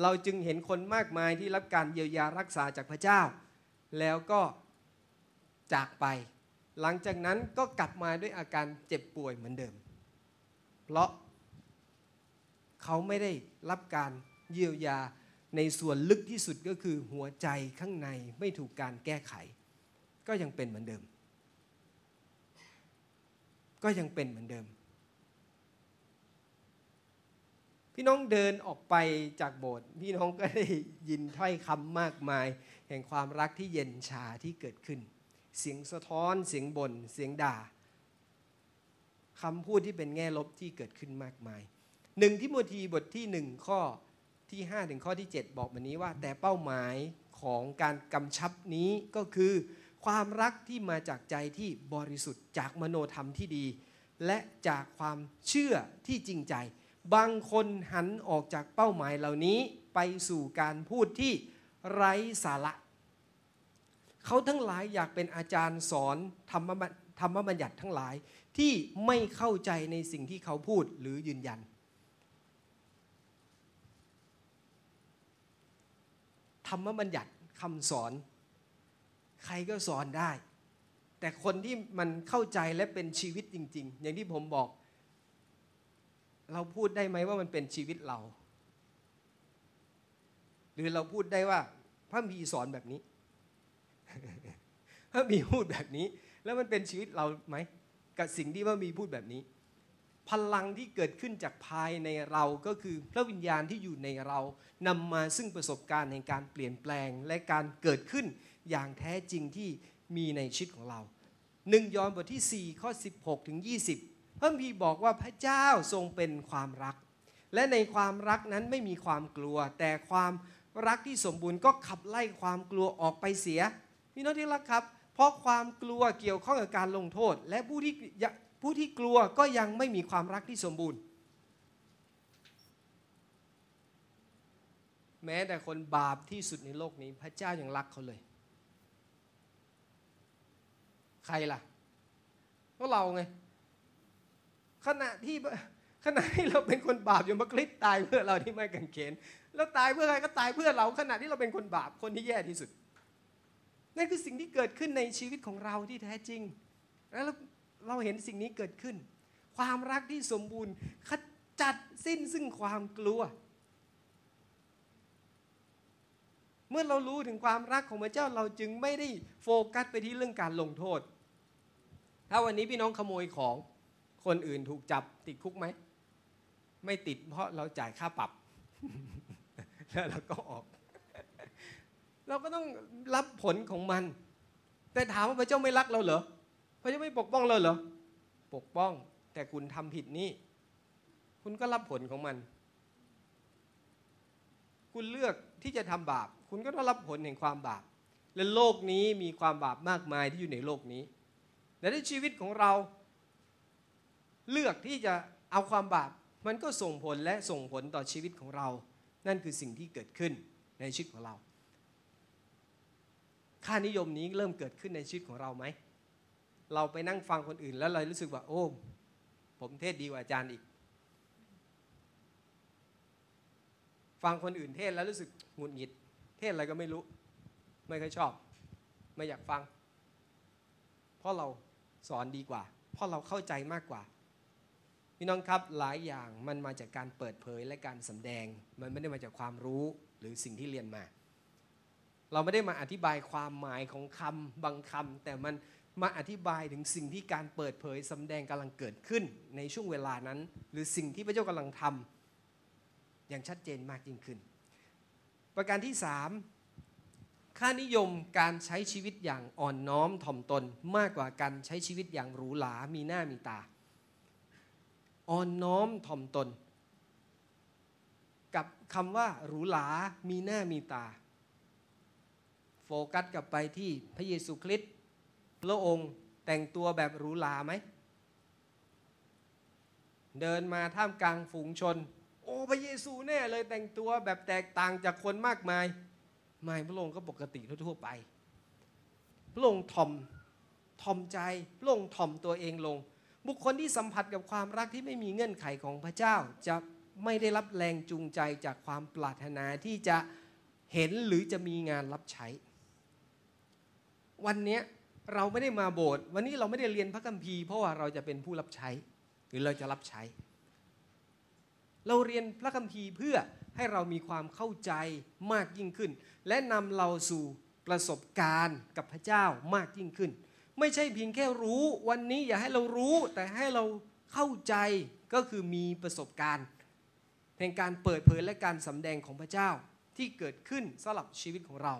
เราจึงเห็นคนมากมายที่รับการเยียวยารักษาจากพระเจ้า แล้วก็จากไป หลังจากนั้นก็กลับมาด้วยอาการเจ็บป่วยเหมือนเดิม เพราะเขาไม่ได้รับการเยียวยาในส่วนลึกที่สุดก็คือหัวใจข้างในไม่ถูกการแก้ไข ก็ยังเป็นเหมือนเดิม ก็ยังเป็นเหมือนเดิม พี่น้องเดินออกไปจากโบสถ์พี่น้องก็ได้ยินถ้อยคำมากมาย แห่งความรักที่เย็นชาที่เกิดขึ้น เสียงสะท้อนเสียงบน่นเสียงด่าคำพูดที่เป็นแง่ลบที่เกิดขึ้นมากมายหนึ่งที่โมทีบทที่หนึ่งข้อที่5ถึงข้อที่ 7 บอกแบบนี้ว่า แต่เป้าหมายของการกำชับนี้ก็คือ ความรักที่มาจากใจที่บริสุทธิ์จากมโนธรรมที่ดี และจากความเชื่อที่จริงใจ บางคนหันออกจากเป้าหมายเหล่านี้ไปสู่การพูดที่ไร้สาระเขาทั้งหลายอยากเป็นอาจารย์สอนธรรมธรรมบัญญัติทั้งหลายที่ไม่เข้าใจในสิ่งที่เขาพูดหรือยืนยัน ธรรมบัญญัติคำสอน ใครก็สอนได้ แต่คนที่มันเข้าใจและเป็นชีวิตจริง ๆ อย่างที่ผมบอก เราพูดได้ไหมว่ามันเป็นชีวิตเรา หรือเราพูดได้ว่า พระมีสอนแบบนี้ พระมีพูดแบบนี้ แล้วมันเป็นชีวิตเราไหมกับสิ่งที่พระมีพูดแบบนี้ พลังที่เกิดขึ้นจากภายในเราก็คือพระวิญญาณที่อยู่ในเรานำมาซึ่งประสบการณ์ในการเปลี่ยนแปลงและการเกิดขึ้น อย่างแท้จริงที่มีในชีวิตของเราหนึ่งยอห์นบทที่ 4 ข้อ 16 ถึง 20 พระพีบอกว่าพระเจ้าทรงเป็นความรัก และในความรักนั้นไม่มีความกลัว แต่ความรักที่สมบูรณ์ก็ขับไล่ความกลัวออกไปเสียพี่น้องที่รักครับ เพราะความกลัวเกี่ยวข้องกับการลงโทษ และผู้ที่ผู้ที่กลัวก็ยังไม่มีความรักที่สมบูรณ์ แม้แต่คนบาปที่สุดในโลกนี้ พระเจ้ายัางรักเขาเลย ใครล่ะ ก็เราไง ขณะที่ขณะที่เราเป็นคนบาปอยู่มาคลิปตายเพื่อเราที่ไม่กังเขน แล้วตายเพื่อใครก็ตายเพื่อเรา ขณะที่เราเป็นคนบาปคนที่แย่ที่สุด นั่นคือสิ่งที่เกิดขึ้นในชีวิตของเราที่แท้จริง แล้วเราเห็นสิ่งนี้เกิดขึ้น ความรักที่สมบูรณ์ขจัดสิ้นซึ่งความกลัว เมื่อเรารู้ถึงความรักของพระเจ้าเราจึงไม่ได้โฟกัสไปที่เรื่องการลงโทษ ถ้าวันนี้พี่น้องขโมยของคนอื่นถูกจับติดคุกไหม ไม่ติดเพราะเราจ่ายค่าปรับ แล้วเราก็ออก เราก็ต้องรับผลของมัน แต่ถามว่าพระเจ้าไม่รักเราเหรอพระเจ้าไม่ปกป้องเราเหรอปกป้อง แต่คุณทำผิดนี้คุณก็รับผลของมัน คุณเลือกที่จะทำบาป คุณก็ต้องรับผลแห่งความบาป และโลกนี้มีความบาปมากมายที่อยู่ในโลกนี้ แต่ในชีวิตของเราเลือกที่จะเอาความบาปมันก็ส่งผลและส่งผลต่อชีวิตของเรา นั่นคือสิ่งที่เกิดขึ้นในชีวิตของเรา ค่านิยมนี้เริ่มเกิดขึ้นในชีวิตของเราไหม เราไปนั่งฟังคนอื่น แล้วเรารู้สึกว่า โอ้ ผมเทศดีกว่าอาจารย์อีก ฟังคนอื่นเทศแล้วรู้สึกหงุดหงิด เทศอะไรก็ไม่รู้ ไม่เคยชอบ ไม่อยากฟัง เพราะเรา สอนดีกว่า เพราะเราเข้าใจมากกว่าพี่น้องครับหลายอย่างมันมาจากการเปิดเผยและการสำแดง มันไม่ได้มาจากความรู้หรือสิ่งที่เรียนมา เราไม่ได้มาอธิบายความหมายของคำบางคำแต่มันมาอธิบายถึงสิ่งที่การเปิดเผยสำแดงกำลังเกิดขึ้นในช่วงเวลานั้น หรือสิ่งที่พระเจ้ากำลังทำอย่างชัดเจนมากยิ่งขึ้น ประการที่สาม ค่านิยมการใช้ชีวิตอย่างอ่อนน้อมถ่อมตนมากกว่าการใช้ชีวิตอย่างหรูหรา มีหน้ามีตา อ่อนน้อมถ่อมตน กับคำว่าหรูหรา มีหน้ามีตา โฟกัสกลับไปที่พระเยซูคริสต์พระองค์แต่งตัวแบบหรูหราไหม เดินมาท่ามกลางฝูงชน โอ้พระเยซูแน่เลยแต่งตัวแบบแตกต่างจากคนมากมาย ไม่พระองค์ก็ปกติทั่วไป พระองค์ทอมทอมใจพระองค์ทอมตัวเองลง บุคคลที่สัมผัสกับความรักที่ไม่มีเงื่อนไขของพระเจ้า จะไม่ได้รับแรงจูงใจจากความปรารถนาที่จะเห็นหรือจะมีงานรับใช้ วันนี้เราไม่ได้มาโบสถ์วันนี้เราไม่ได้เรียนพระคัมภีร์เพราะว่าเราจะเป็นผู้รับใช้ หรือเราจะรับใช้ เราเรียนพระคัมภีร์เพื่อ ให้เรามีความเข้าใจมากยิ่งขึ้น และนำเราสู่ประสบการณ์กับพระเจ้ามากยิ่งขึ้น ไม่ใช่เพียงแค่รู้วันนี้อย่าให้เรารู้แต่ให้เราเข้าใจก็คือมีประสบการณ์แห่งการเปิดเผยและการสำแดงของพระเจ้าที่เกิดขึ้นสำหรับชีวิตของเรา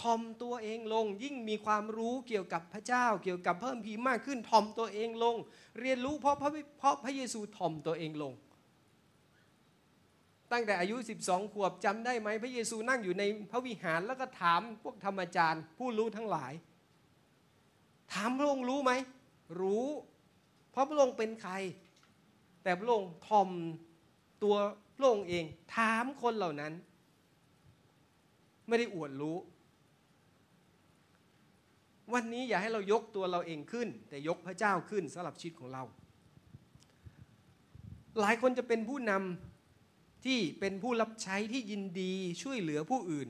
ทอมตัวเองลงยิ่งมีความรู้เกี่ยวกับพระเจ้า เกี่ยวกับเพิ่มพีมากขึ้นทอมตัวเองลง เรียนรู้เพราะพระเพราะพระเยซูทอมตัวเองลง ตั้งแต่อายุ 12 ขวบจำได้ไหมพระเยซูนั่งอยู่ในพระวิหารแล้วก็ถามพวกธรรมจารย์ ผู้รู้ทั้งหลาย ถามพระองค์รู้ไหม รู้ เพราะพระองค์เป็นใคร แต่พระองค์ทอมตัวพระองค์เอง ถามคนเหล่านั้น ไม่ได้อวดรู้ วันนี้อย่าให้เรายกตัวเราเองขึ้น แต่ยกพระเจ้าขึ้นสำหรับชีวิตของเรา หลายคนจะเป็นผู้นำ ที่เป็นผู้รับใช้ที่ยินดีช่วยเหลือผู้อื่น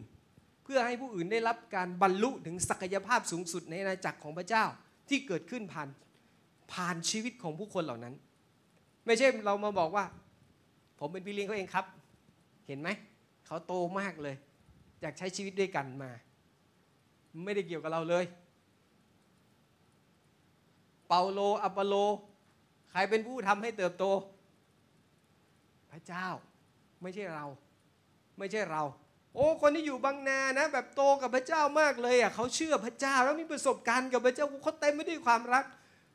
เพื่อให้ผู้อื่นได้รับการบรรลุถึงศักยภาพสูงสุดในอาณาจักรของพระเจ้าที่เกิดขึ้นผ่านผ่านชีวิตของผู้คนเหล่านั้น ไม่ใช่เรามาบอกว่า ผมเป็นพี่เลี้ยงเขาเองครับ เห็นไหมเขาโตมากเลยอยากใช้ชีวิตด้วยกันมา ไม่ได้เกี่ยวกับเราเลย เปาโลอัปโล ใครเป็นผู้ทำให้เติบโต พระเจ้า ไม่ใช่เรา ไม่ใช่เรา โอ้คนที่อยู่บางนานะ แบบโตกับพระเจ้ามากเลยอะเขาเชื่อพระเจ้าแล้วมีประสบการณ์กับพระเจ้าเขาเต็มไปด้วยความรัก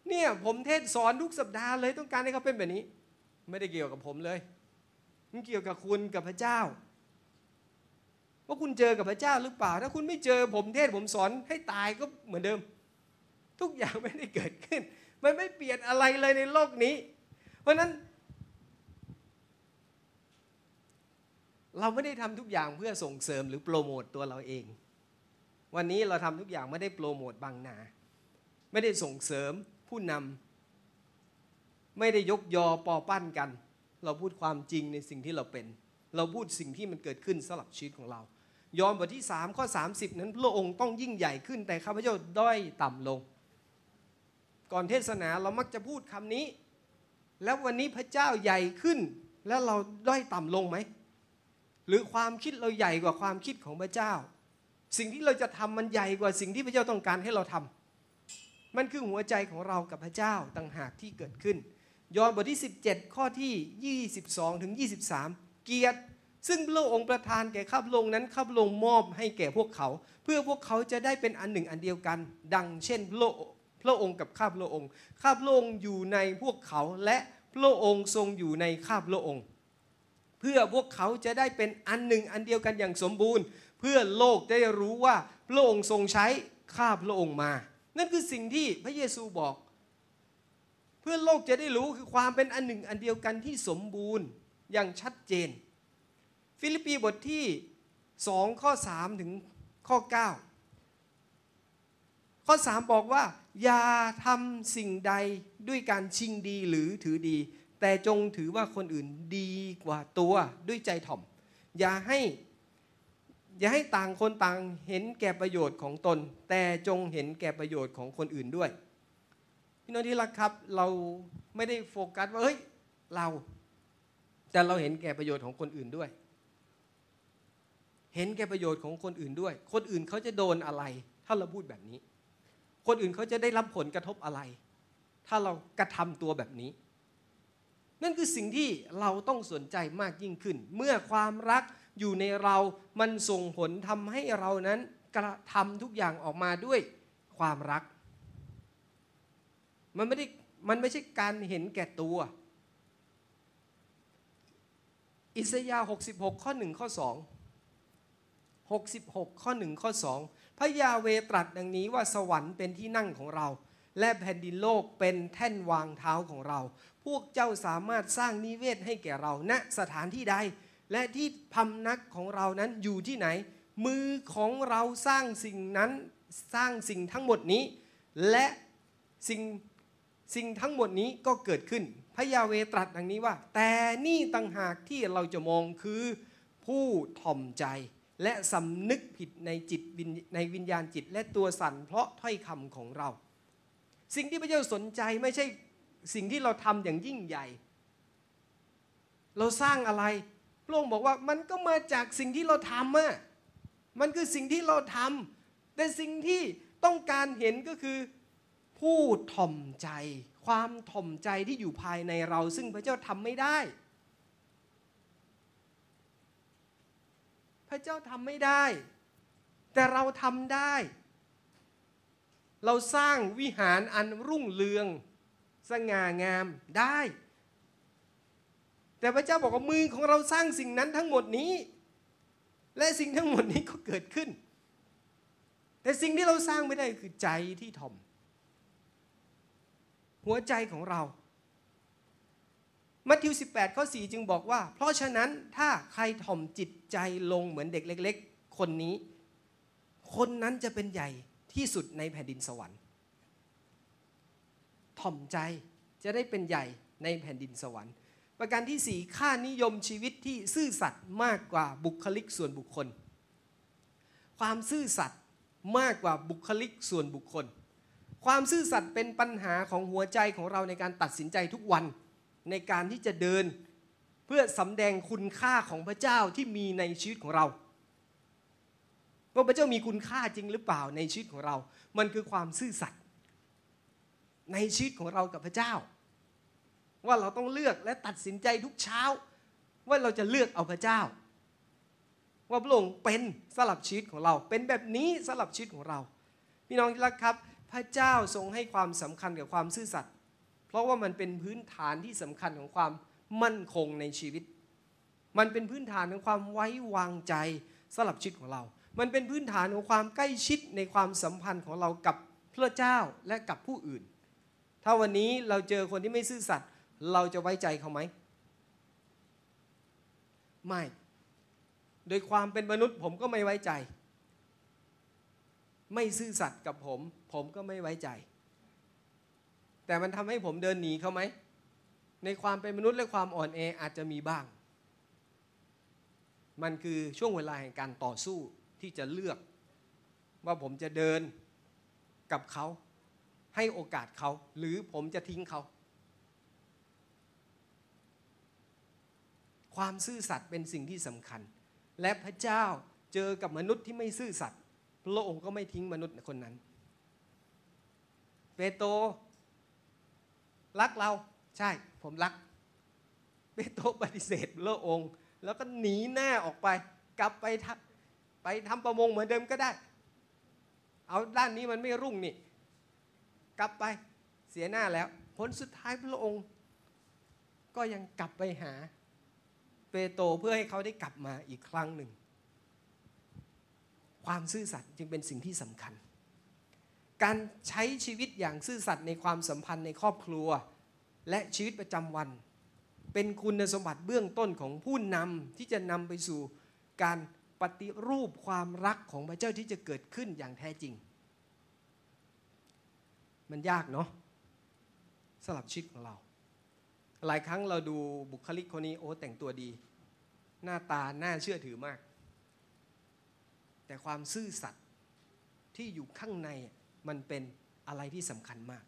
เนี่ยผมเทศสอนทุกสัปดาห์เลยต้องการให้เขาเป็นแบบนี้ ไม่ได้เกี่ยวกับผมเลยมันเกี่ยวกับคุณกับพระเจ้าว่าคุณเจอกับพระเจ้าหรือเปล่า ถ้าคุณไม่เจอผมเทศผมสอนให้ตายก็เหมือนเดิม ทุกอย่างไม่ได้เกิดขึ้น มันไม่เปลี่ยนอะไรเลยในโลกนี้ เพราะนั้น เราไม่ได้ทำทุกอย่างเพื่อส่งเสริมหรือโปรโมตตัวเราเอง วันนี้เราทำทุกอย่างไม่ได้โปรโมทบางนา ไม่ได้ส่งเสริมผู้นำไม่ได้ยกยอปอปั้นกัน เราพูดความจริงในสิ่งที่เราเป็น เราพูดสิ่งที่มันเกิดขึ้นสำหรับชีวิตของเรา ยอห์นบทที่3ข้อ30 นั้นพระองค์ต้องยิ่งใหญ่ขึ้น แต่ข้าพเจ้าด้อยต่ำลง ก่อนเทศนาเรามักจะพูดคำนี้ แล้ววันนี้พระเจ้าใหญ่ขึ้น แล้วเราด้อยต่ำลงไหม หรือความคิดเราใหญ่กว่าความคิดของพระเจ้า สิ่งที่เราจะทำมันใหญ่กว่าสิ่งที่พระเจ้าต้องการให้เราทำมันคือหัวใจของเรากับพระเจ้าต่างหากที่เกิดขึ้น ยอห์นบทที่ 17 ข้อที่ 22 ถึง 23 เกียรติซึ่งพระองค์ประทานแก่ข้าพระองค์นั้นข้าพระองค์มอบให้แก่พวกเขา เพื่อพวกเขาจะได้เป็นอันหนึ่งอันเดียวกัน ดังเช่นพระพระองค์กับข้าพระองค์ ข้าพระองค์อยู่ในพวกเขาและพระองค์ทรงอยู่ในข้าพระองค์ เพื่อพวกเขาจะได้เป็นอันหนึ่งอันเดียวกันอย่างสมบูรณ์ เพื่อโลกได้รู้ว่าพระองค์ทรงใช้ข้าพระองค์มา นั่นคือสิ่งที่พระเยซูบอก เพื่อโลกจะได้รู้คือความเป็นอันหนึ่งอันเดียวกันที่สมบูรณ์อย่างชัดเจน ฟิลิปปีบทที่2ข้อ3ถึงข้อ 9 ข้อ 3 บอกว่า อย่าทำสิ่งใดด้วยการชิงดีหรือถือดี แต่จงถือว่าคนอื่นดีกว่าตัวด้วยใจถ่อม อย่าให้อย่าให้ต่างคนต่างเห็นแก่ประโยชน์ของตน แต่จงเห็นแก่ประโยชน์ของคนอื่นด้วยพี่น้องที่รักครับเราไม่ได้โฟกัสว่าเฮ้ยเรา แต่เราเห็นแก่ประโยชน์ของคนอื่นด้วย เห็นแก่ประโยชน์ของคนอื่นด้วย คนอื่นเขาจะโดนอะไร ถ้าเราพูดแบบนี้ คนอื่นเขาจะได้รับผลกระทบอะไร ถ้าเรากระทำตัวแบบนี้ นั่นคือสิ่งที่เราต้องสนใจมากยิ่งขึ้น เมื่อความรักอยู่ในเรา มันส่งผลทำให้เรานั้นกระทำทุกอย่างออกมาด้วยความรัก มันไม่ได้มันไม่ใช่การเห็นแก่ตัว อิสยาห์66 ข้อ 1 ข้อ 2 66 ข้อ 1 ข้อ 2 พระยาเวตรัสดังนี้ว่าสวรรค์เป็นที่นั่งของเรา และแผ่นดินโลกเป็นแท่นวางเท้าของเรา พวกเจ้าสามารถสร้างนิเวศให้แก่เราณสถานที่ใด และที่พำนักของเรานั้นอยู่ที่ไหน มือของเราสร้างสิ่งนั้นสร้างสิ่งทั้งหมดนี้ และสิ่งสิ่งทั้งหมดนี้ก็เกิดขึ้น พระยาเวตรัสดังนี้ว่า แต่นี่ต่างหากที่เราจะมองคือผู้ถ่อมใจ และสำนึกผิดในจิตในวิญญาณจิต และตัวสั่นเพราะถ้อยคำของเรา สิ่งที่พระเจ้าสนใจไม่ใช่ สิ่งที่เราทำอย่างยิ่งใหญ่ เราสร้างอะไรพระองค์บอกว่ามันก็มาจากสิ่งที่เราทำอะมันคือสิ่งที่เราทำแต่สิ่งที่ต้องการเห็นก็คือ ผู้ถ่อมใจ ความถ่อมใจที่อยู่ภายในเรา ซึ่งพระเจ้าทำไม่ได้ พระเจ้าทำไม่ได้ แต่เราทำได้ เราสร้างวิหารอันรุ่งเรือง สง่างามได้ แต่พระเจ้าบอกว่ามือของเราสร้างสิ่งนั้นทั้งหมดนี้ และสิ่งทั้งหมดนี้ก็เกิดขึ้น แต่สิ่งที่เราสร้างไม่ได้คือใจที่ถ่อม หัวใจของเรามัทธิว 18 ข้อ 4 จึงบอกว่า เพราะฉะนั้นถ้าใครถ่อมจิตใจลงเหมือนเด็กเล็ก ๆ คนนี้ คนนั้นจะเป็นใหญ่ที่สุดในแผ่นดินสวรรค์ ถ่อมใจจะได้เป็นใหญ่ในแผ่นดินสวรรค์ ประการที่สี่ค่านิยมชีวิตที่ซื่อสัตย์มากกว่าบุคลิกส่วนบุคคล ความซื่อสัตย์มากกว่าบุคลิกส่วนบุคคล ความซื่อสัตย์เป็นปัญหาของหัวใจของเราในการตัดสินใจทุกวันในการที่จะเดินเพื่อสำแดงคุณค่าของพระเจ้าที่มีในชีวิตของเราว่าพระเจ้ามีคุณค่าจริงหรือเปล่าในชีวิตของเรา มันคือความซื่อสัตย์ ในชีวิตของเรากับพระเจ้า ว่าเราต้องเลือกและตัดสินใจทุกเช้า ว่าเราจะเลือกเอาพระเจ้า ว่าพระองค์เป็นสลับชีวิตของเรา เป็นแบบนี้สลับชีวิตของเรา พี่น้องที่รักครับ พระเจ้าทรงให้ความสำคัญกับความซื่อสัตย์เพราะว่ามันเป็นพื้นฐานที่สำคัญของความมั่นคงในชีวิต มันเป็นพื้นฐานของความไว้วางใจสลับชีวิตของเรา มันเป็นพื้นฐานของความใกล้ชิดในความสัมพันธ์ของเรากับพระเจ้าและกับผู้อื่น ถ้าวันนี้เราเจอคนที่ไม่ซื่อสัตย์เราจะไว้ใจเขาไหม ไม่ โดยความเป็นมนุษย์ผมก็ไม่ไว้ใจ ไม่ซื่อสัตย์กับผม ผมก็ไม่ไว้ใจ แต่มันทำให้ผมเดินหนีเขาไหม ในความเป็นมนุษย์และความอ่อนแออาจจะมีบ้าง มันคือช่วงเวลาแห่งการต่อสู้ที่จะเลือก ว่าผมจะเดินกับเขา ให้โอกาสเขา หรือผมจะทิ้งเขา ความซื่อสัตย์เป็นสิ่งที่สำคัญ และพระเจ้าเจอกับมนุษย์ที่ไม่ซื่อสัตย์พระองค์ก็ไม่ทิ้งมนุษย์คนนั้นเปโตรรักเราใช่ผมรัก เปโตรปฏิเสธพระองค์ แล้วก็หนีหน้าออกไป กลับไปไปทำประมงเหมือนเดิมก็ได้ เอาด้านนี้มันไม่รุ่งนี่ กลับไปเสียหน้าแล้ว ผลสุดท้ายพระองค์ ก็ยังกลับไปหาเปโตรเพื่อให้เขาได้กลับมาอีกครั้งหนึ่ง ความซื่อสัตย์จึงเป็นสิ่งที่สำคัญ การใช้ชีวิตอย่างซื่อสัตย์ในความสัมพันธ์ในครอบครัว และชีวิตประจำวัน เป็นคุณสมบัติเบื้องต้นของผู้นำที่จะนำไปสู่การปฏิรูปความรักของพระเจ้าที่จะเกิดขึ้นอย่างแท้จริง มันยากเนาะสลับชีวิตของเรา หลายครั้งเราดูบุคลิกคนนี้โอ้แต่งตัวดี หน้าตาน่าเชื่อถือมาก แต่ความซื่อสัตย์ที่อยู่ข้างในมันเป็นอะไรที่สำคัญมาก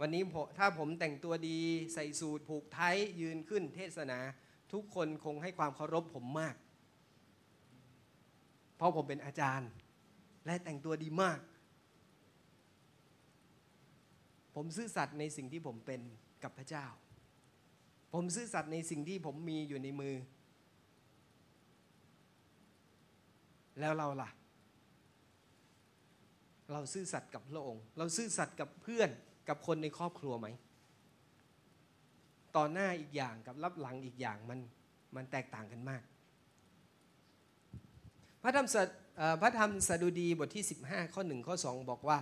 วันนี้ถ้าผมแต่งตัวดีใส่สูทผูกไทยยืนขึ้นเทศนา ทุกคนคงให้ความเคารพผมมาก เพราะผมเป็นอาจารย์ และแต่งตัวดีมาก ผมซื่อสัตย์ในสิ่งที่ผมเป็นกับพระเจ้า ผมซื่อสัตย์ในสิ่งที่ผมมีอยู่ในมือ แล้วเราล่ะ เราซื่อสัตย์กับพระองค์ เราซื่อสัตย์กับเพื่อนกับคนในครอบครัวไหมต่อหน้าอีกอย่างกับรับหลังอีกอย่างมันมันแตกต่างกันมาก พระธรรมพระธรรมสดุดีบทที่ 15 ข้อ 1 ข้อ 2 บอกว่า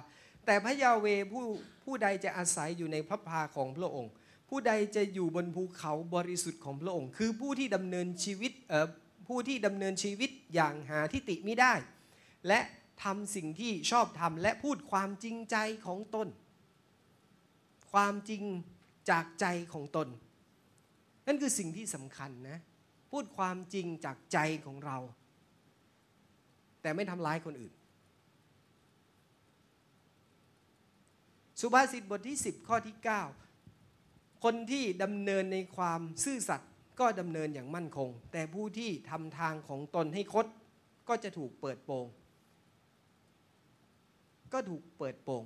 แต่พระยาเวผู้ผู้ใดจะอาศัยอยู่ในพระพาของพระองค์ ผู้ใดจะอยู่บนภูเขาบริสุทธิ์ของพระองค์ คือผู้ที่ดำเนินชีวิตผู้ที่ดำเนินชีวิตอย่างหาทิฏฐิไม่ได้ และทำสิ่งที่ชอบทำและพูดความจริงใจของตน ความจริงจากใจของตน นั่นคือสิ่งที่สำคัญนะพูดความจริงจากใจของเรา แต่ไม่ทำร้ายคนอื่น สุภาษิตบทที่ 10 ข้อที่ 9 คนที่ดำเนินในความซื่อสัตย์ก็ดำเนินอย่างมั่นคง แต่ผู้ที่ทำทางของตนให้คดก็จะถูกเปิดโปง ก็ถูกเปิดโปง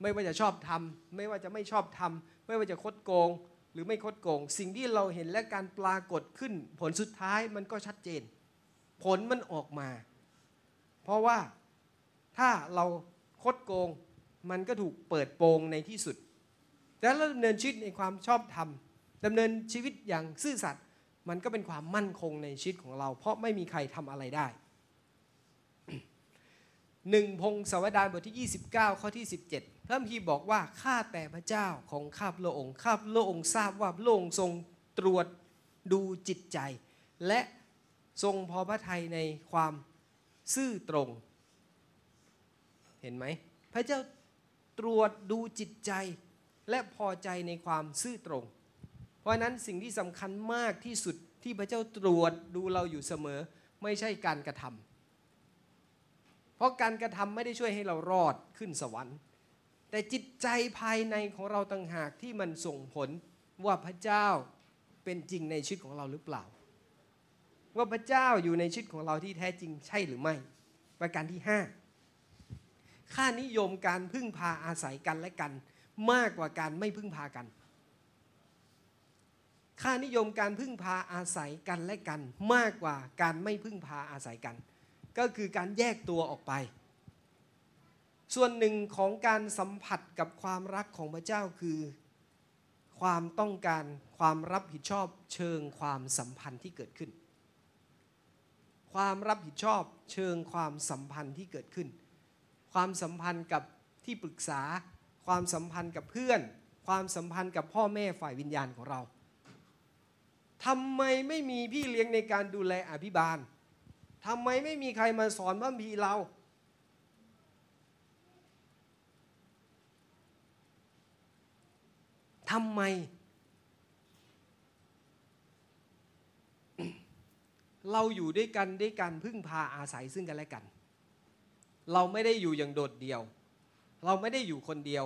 ไม่ว่าจะชอบทำไม่ว่าจะไม่ชอบทำไม่ว่าจะคดโกง หรือไม่คดโกง สิ่งที่เราเห็นและการปรากฏขึ้น ผลสุดท้ายมันก็ชัดเจน ผลมันออกมา เพราะว่าถ้าเราคดโกง มันก็ถูกเปิดโปงในที่สุด แต่เราดำเนินชีวิตในความชอบธรรมดำเนินชีวิตอย่างซื่อสัตย์มันก็เป็นความมั่นคงในชีวิตของเรา เพราะไม่มีใครทำอะไรได้หนึ่งพงศาวดารบทที่ 29 ข้อที่ 17 พระพีบอกว่าข้าแต่พระเจ้าของข้าพระองค์ข้าพระองค์ทราบว่าพระองค์ทรงตรวจดูจิตใจ และทรงพอพระทัยในความซื่อตรง เห็นไหม พระเจ้า ตรวจดูจิตใจและพอใจในความซื่อตรง เพราะนั้นสิ่งที่สำคัญมากที่สุดที่พระเจ้าตรวจดูเราอยู่เสมอ ไม่ใช่การกระทำเพราะการกระทำไม่ได้ช่วยให้เรารอดขึ้นสวรรค์ แต่จิตใจภายในของเราต่างหากที่มันส่งผลว่าพระเจ้าเป็นจริงในชีวิตของเราหรือเปล่า ว่าพระเจ้าอยู่ในชีวิตของเราที่แท้จริงใช่หรือไม่ ประการที่ห้า ค่านิยมการพึ่งพาอาศัยกันและกัน มากกว่าการไม่พึ่งพากัน ค่านิยมการพึ่งพาอาศัยกันและกัน มากกว่าการไม่พึ่งพาอาศัยกัน ก็คือการแยกตัวออกไป ส่วนหนึ่งของการสัมผัสกับความรักของพระเจ้าคือ ความต้องการความรับผิดชอบเชิงความสัมพันธ์ที่เกิดขึ้น ความรับผิดชอบเชิงความสัมพันธ์ที่เกิดขึ้น ความสัมพันธ์กับที่ปรึกษา ความสัมพันธ์กับเพื่อน ความสัมพันธ์กับพ่อแม่ฝ่ายวิญญาณของเราทำไมไม่มีพี่เลี้ยงในการดูแลอภิบาลทำไมไม่มีใครมาสอนพระพีเรา ทำไม เราอยู่ด้วยกันด้วยกันพึ่งพาอาศัยซึ่งกันและกัน เราไม่ได้อยู่อย่างโดดเดี่ยว เราไม่ได้อยู่คนเดียว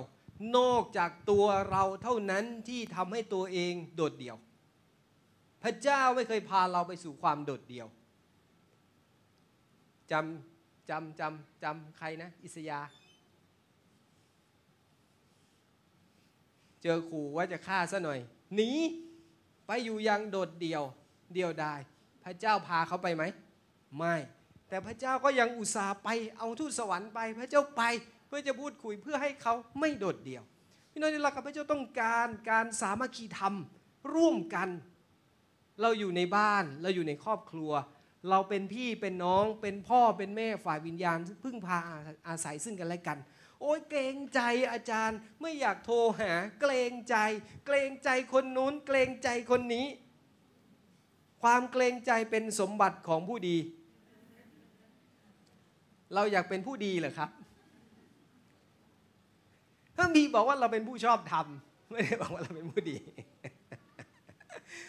นอกจากตัวเราเท่านั้นที่ทำให้ตัวเองโดดเดี่ยว พระเจ้าไม่เคยพาเราไปสู่ความโดดเดี่ยวจำจำจำจำใครนะ อิสยา เจอขู่ว่าจะฆ่าซะหน่อยหนีไปอยู่ยังโดดเดี่ยวเดียวดายพระเจ้าพาเขาไปไหม ไม่ แต่พระเจ้าก็ยังอุตส่าห์ไปเอาทูตสวรรค์ไป พระเจ้าไปเพื่อจะพูดคุยเพื่อให้เขาไม่โดดเดี่ยว พี่น้องที่รักพระเจ้าต้องการการสามัคคีธรรมร่วมกัน เราอยู่ในบ้านเราอยู่ในครอบครัว เราเป็นพี่เป็นน้องเป็นพ่อเป็นแม่ฝ่ายวิญญาณ พึ่งพาอาศัยซึ่งกันและกัน โอ้ยเกรงใจอาจารย์ไม่อยากโทรหา เกรงใจ เกรงใจคนนู้น เกรงใจคนนี้ ความเกรงใจเป็นสมบัติของผู้ดี เราอยากเป็นผู้ดีเหรอครับถ้ามีบอกว่าเราเป็นผู้ชอบธรรมไม่ได้บอกว่าเราเป็นผู้ดี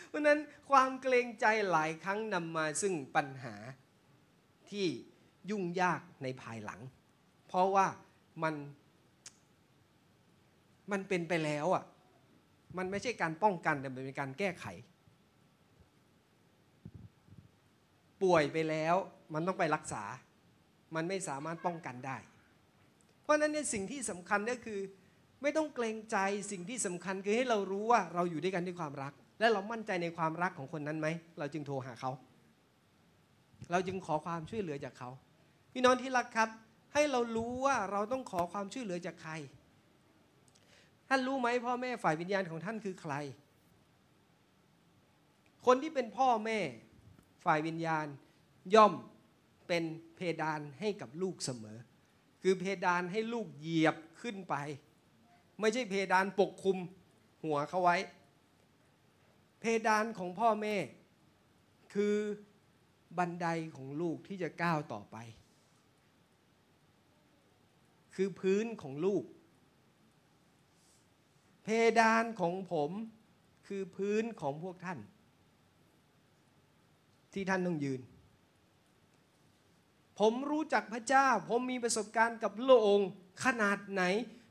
เพราะนั้นความเกรงใจหลายครั้งนำมาซึ่งปัญหาที่ยุ่งยากในภายหลัง เพราะว่ามันมันเป็นไปแล้วอะมันไม่ใช่การป้องกันแต่เป็นการแก้ไข ป่วยไปแล้วมันต้องไปรักษา มันไม่สามารถป้องกันได้ เพราะนั้นเนี่ยสิ่งที่สำคัญก็คือ ไม่ต้องเกรงใจสิ่งที่สำคัญคือให้เรารู้ว่าเราอยู่ด้วยกันด้วยความรัก และเรามั่นใจในความรักของคนนั้นไหมเราจึงโทรหาเขา เราจึงขอความช่วยเหลือจากเขาพี่น้องที่รักครับ ให้เรารู้ว่าเราต้องขอความช่วยเหลือจากใคร ท่านรู้ไหมพ่อแม่ฝ่ายวิญญาณของท่านคือใคร คนที่เป็นพ่อแม่ฝ่ายวิญญาณย่อม เป็นเพดานให้กับลูกเสมอ คือเพดานให้ลูกเหยียบขึ้นไป ไม่ใช่เพดานปกคลุมหัวเขาไว้ เพดานของพ่อแม่ คือบันไดของลูกที่จะก้าวต่อไป คือพื้นของลูก เพดานของผมคือพื้นของพวกท่าน ที่ท่านต้องยืน ผมรู้จักพระเจ้า ผมมีประสบการณ์กับโลองค์ขนาดไหน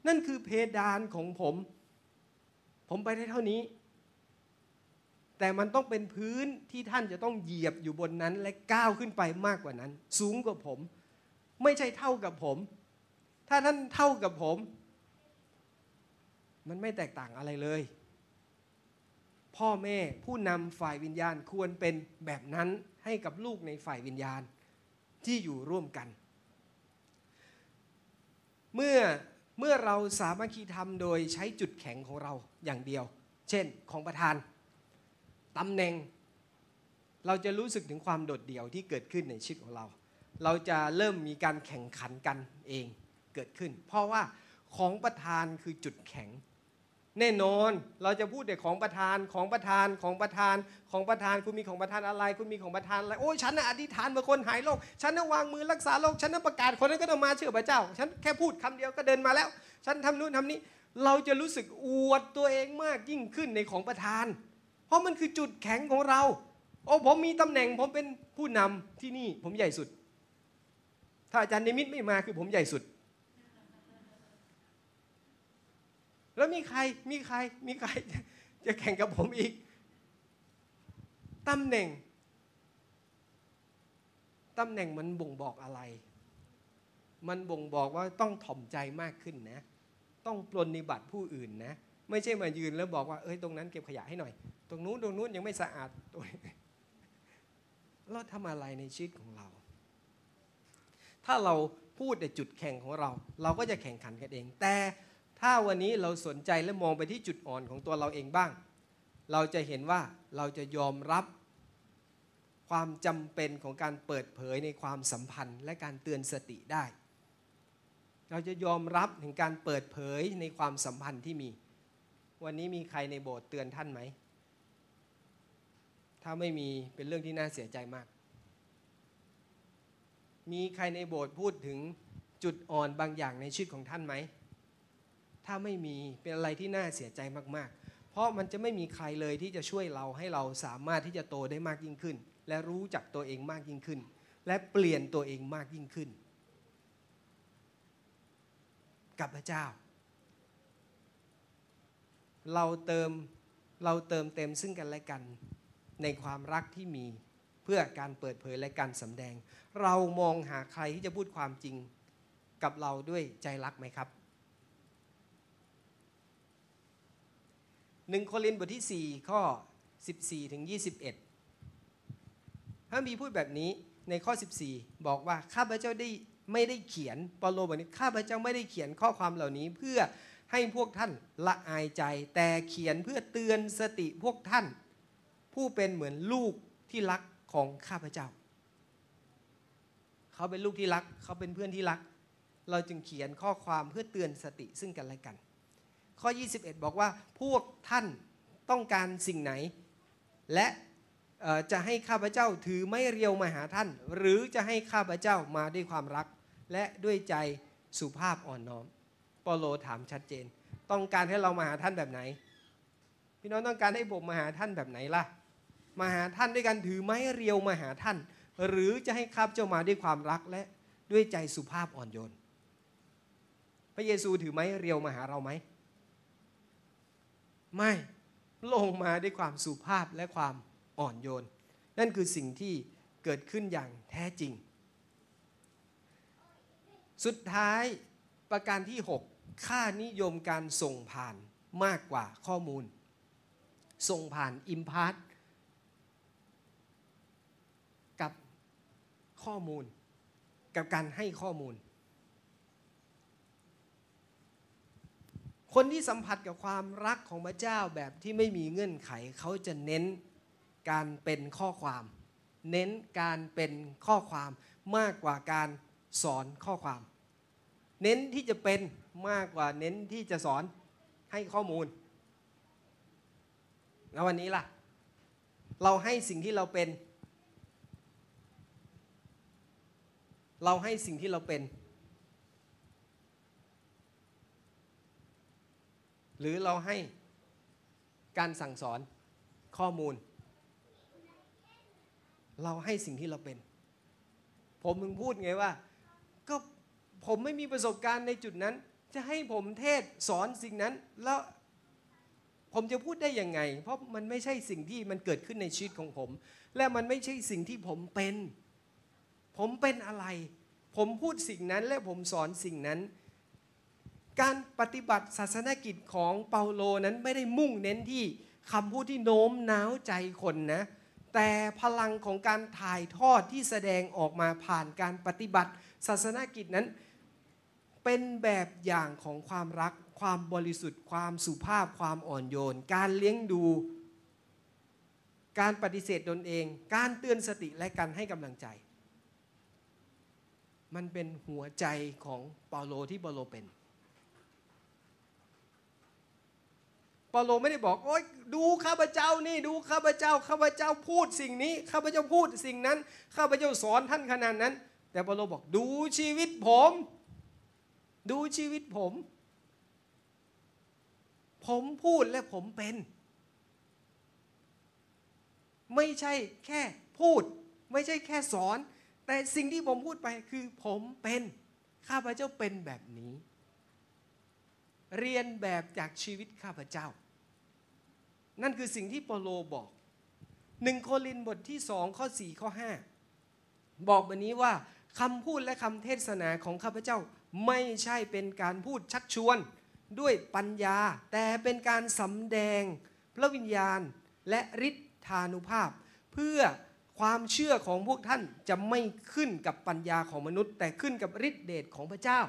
นั่นคือเพดานของผม ผมไปได้เท่านี้ แต่มันต้องเป็นพื้นที่ท่านจะต้องเหยียบอยู่บนนั้น และก้าวขึ้นไปมากกว่านั้น สูงกว่าผม ไม่ใช่เท่ากับผม ถ้าท่านเท่ากับผม มันไม่แตกต่างอะไรเลย พ่อแม่ผู้นำฝ่ายวิญญาณควรเป็นแบบนั้นให้กับลูกในฝ่ายวิญญาณ ที่อยู่ร่วมกัน เมื่อเมื่อเราสามัคคีทำโดยใช้จุดแข็งของเราอย่างเดียว เช่นของประธานตำแหน่ง เราจะรู้สึกถึงความโดดเดี่ยวที่เกิดขึ้นในชีวิตของเรา เราจะเริ่มมีการแข่งขันกันเองเกิดขึ้น เพราะว่าของประธานคือจุดแข็ง แน่นอนเราจะพูดแต่ของประธานของประธานของประธานของประธานคุณมีของประธานอะไร คุณมีของประธานอะไรโอ้ยฉันน่ะอธิษฐานเมื่อคนหายโรคฉันน่ะวางมือรักษาโรคฉันน่ะประกาศคนนั้นก็ต้องมาเชื่อพระเจ้า ฉันแค่พูดคำเดียวก็เดินมาแล้ว ฉันทำนู่นทำนี้ เราจะรู้สึกอวดตัวเองมากยิ่งขึ้นในของประธาน เพราะมันคือจุดแข็งของเรา โอ้ผมมีตำแหน่งผมเป็นผู้นำที่นี่ผมใหญ่สุด ถ้าอาจารย์นิมิตไม่มาคือผมใหญ่สุด แล้วมีใครมีใครมีใครจะแข่งกับผมอีกตำแหน่งตำแหน่งมันบ่งบอกอะไร มันบ่งบอกว่าต้องถ่อมใจมากขึ้นนะ ต้องปลนนิบัติผู้อื่นนะ ไม่ใช่มายืนแล้วบอกว่าเอ้ยตรงนั้นเก็บขยะให้หน่อย ตรงนู้นตรงนู้นยังไม่สะอาดตัวเราทำอะไรในชีวิตของเรา ถ้าเราพูดแต่จุดแข่งของเรา เราก็จะแข่งขันกันเอง แต่ ถ้าวันนี้เราสนใจและมองไปที่จุดอ่อนของตัวเราเองบ้าง เราจะเห็นว่าเราจะยอมรับความจำเป็นของการเปิดเผยในความสัมพันธ์ และการเตือนสติได้ เราจะยอมรับถึงการเปิดเผยในความสัมพันธ์ที่มี วันนี้มีใครในโบสถ์เตือนท่านไหม ถ้าไม่มีเป็นเรื่องที่น่าเสียใจมาก มีใครในโบสถ์พูดถึงจุดอ่อนบางอย่างในชีวิตของท่านไหม ถ้าไม่มีเป็นอะไรที่น่าเสียใจมากๆ เพราะมันจะไม่มีใครเลยที่จะช่วยเราให้เราสามารถที่จะโตได้มากยิ่งขึ้น และรู้จักตัวเองมากยิ่งขึ้น และเปลี่ยนตัวเองมากยิ่งขึ้น กับพระเจ้า เราเติมเราเติมเต็มซึ่งกันและกันในความรักที่มีเพื่อการเปิดเผยและการสำแดง เรามองหาใครที่จะพูดความจริงกับเราด้วยใจรักไหมครับ หนึ่งโครินบทที่ 4 ข้อ 14 ถึง 21พระมีพูดแบบนี้ในข้อ 14 บอกว่าข้าพเจ้าได้ไม่ได้เขียนปาโลบอกนี้ข้าพเจ้าไม่ได้เขียนข้อความเหล่านี้เพื่อให้พวกท่านละอายใจ แต่เขียนเพื่อเตือนสติพวกท่าน ผู้เป็นเหมือนลูกที่รักของข้าพเจ้า เขาเป็นลูกที่รัก เขาเป็นเพื่อนที่รัก เราจึงเขียนข้อความเพื่อเตือนสติซึ่งกันและกัน ข้อ 21 บอกว่าพวกท่านต้องการสิ่งไหน และจะให้ข้าพเจ้าถือไม่เรียวมาหาท่าน หรือจะให้ข้าพเจ้ามาด้วยความรัก และด้วยใจสุภาพอ่อนน้อมปโลถามชัดเจน ต้องการให้เรามาหาท่านแบบไหน พี่น้องต้องการให้ผมมาหาท่านแบบไหนล่ะ มาหาท่านด้วยกันถือไม้เรียวมาหาท่าน หรือจะให้ข้าพเจ้ามาด้วยความรักและด้วยใจสุภาพอ่อนโยน พระเยซูถือไม้เรียวมาหาเราไหม ไม่ลงมาด้วยความสุภาพและความอ่อนโยน นั่นคือสิ่งที่เกิดขึ้นอย่างแท้จริง สุดท้ายประการที่ 6 ค่านิยมการส่งผ่านมากกว่าข้อมูล ส่งผ่านอิมพาร์ตกับข้อมูล กับการให้ข้อมูล คนที่สัมผัสกับความรักของพระเจ้าแบบที่ไม่มีเงื่อนไขเขาจะเน้นการเป็นข้อความ เน้นการเป็นข้อความมากกว่าการสอนข้อความ เน้นที่จะเป็นมากกว่าเน้นที่จะสอนให้ข้อมูล แล้ววันนี้ล่ะ เราให้สิ่งที่เราเป็น เราให้สิ่งที่เราเป็น หรือเราให้การสั่งสอนข้อมูล เราให้สิ่งที่เราเป็น ผมมึงพูดไงว่า ก็ผมไม่มีประสบการณ์ในจุดนั้น จะให้ผมเทศสอนสิ่งนั้นแล้วผมจะพูดได้ยังไง เพราะมันไม่ใช่สิ่งที่มันเกิดขึ้นในชีวิตของผม และมันไม่ใช่สิ่งที่ผมเป็น ผมเป็นอะไร ผมพูดสิ่งนั้นและผมสอนสิ่งนั้น การปฏิบัติศาสนกิจของเปาโลนั้นไม่ได้มุ่งเน้นที่คำพูดที่โน้มน้าวใจคนนะแต่พลังของการถ่ายทอดที่แสดงออกมาผ่านการปฏิบัติ ศาสนกิจนั้น เป็นแบบอย่างของความรัก ความบริสุทธิ์ ความสุภาพ ความอ่อนโยน การเลี้ยงดู การปฏิเสธตนเอง การเตือนสติและการให้กำลังใจ มันเป็นหัวใจของเปาโลที่เปาโลเป็น เปาโลไม่ได้บอกโอ๊ยดูข้าพเจ้านี่ดูข้าพเจ้าข้าพเจ้าพูดสิ่งนี้ข้าพเจ้าพูดสิ่งนั้นข้าพเจ้าสอนท่านขนาดนั้น แต่เปาโลบอกดูชีวิตผม ดูชีวิตผม ผมพูดและผมเป็น ไม่ใช่แค่พูด ไม่ใช่แค่สอน แต่สิ่งที่ผมพูดไปคือผมเป็นข้าพเจ้าเป็นแบบนี้ เรียนแบบจากชีวิตข้าพเจ้า นั่นคือสิ่งที่เปโลบอกหนึ่งโครินบทที่สองข้อสี่ข้อห้าบอกแบบนี้ว่าคำพูดและคำเทศนาของข้าพเจ้าไม่ใช่เป็นการพูดชักชวนด้วยปัญญา แต่เป็นการสำแดงพระวิญญาณและฤทธานุภาพ เพื่อความเชื่อของพวกท่านจะไม่ขึ้นกับปัญญาของมนุษย์ แต่ขึ้นกับฤทธิเดชของพระเจ้า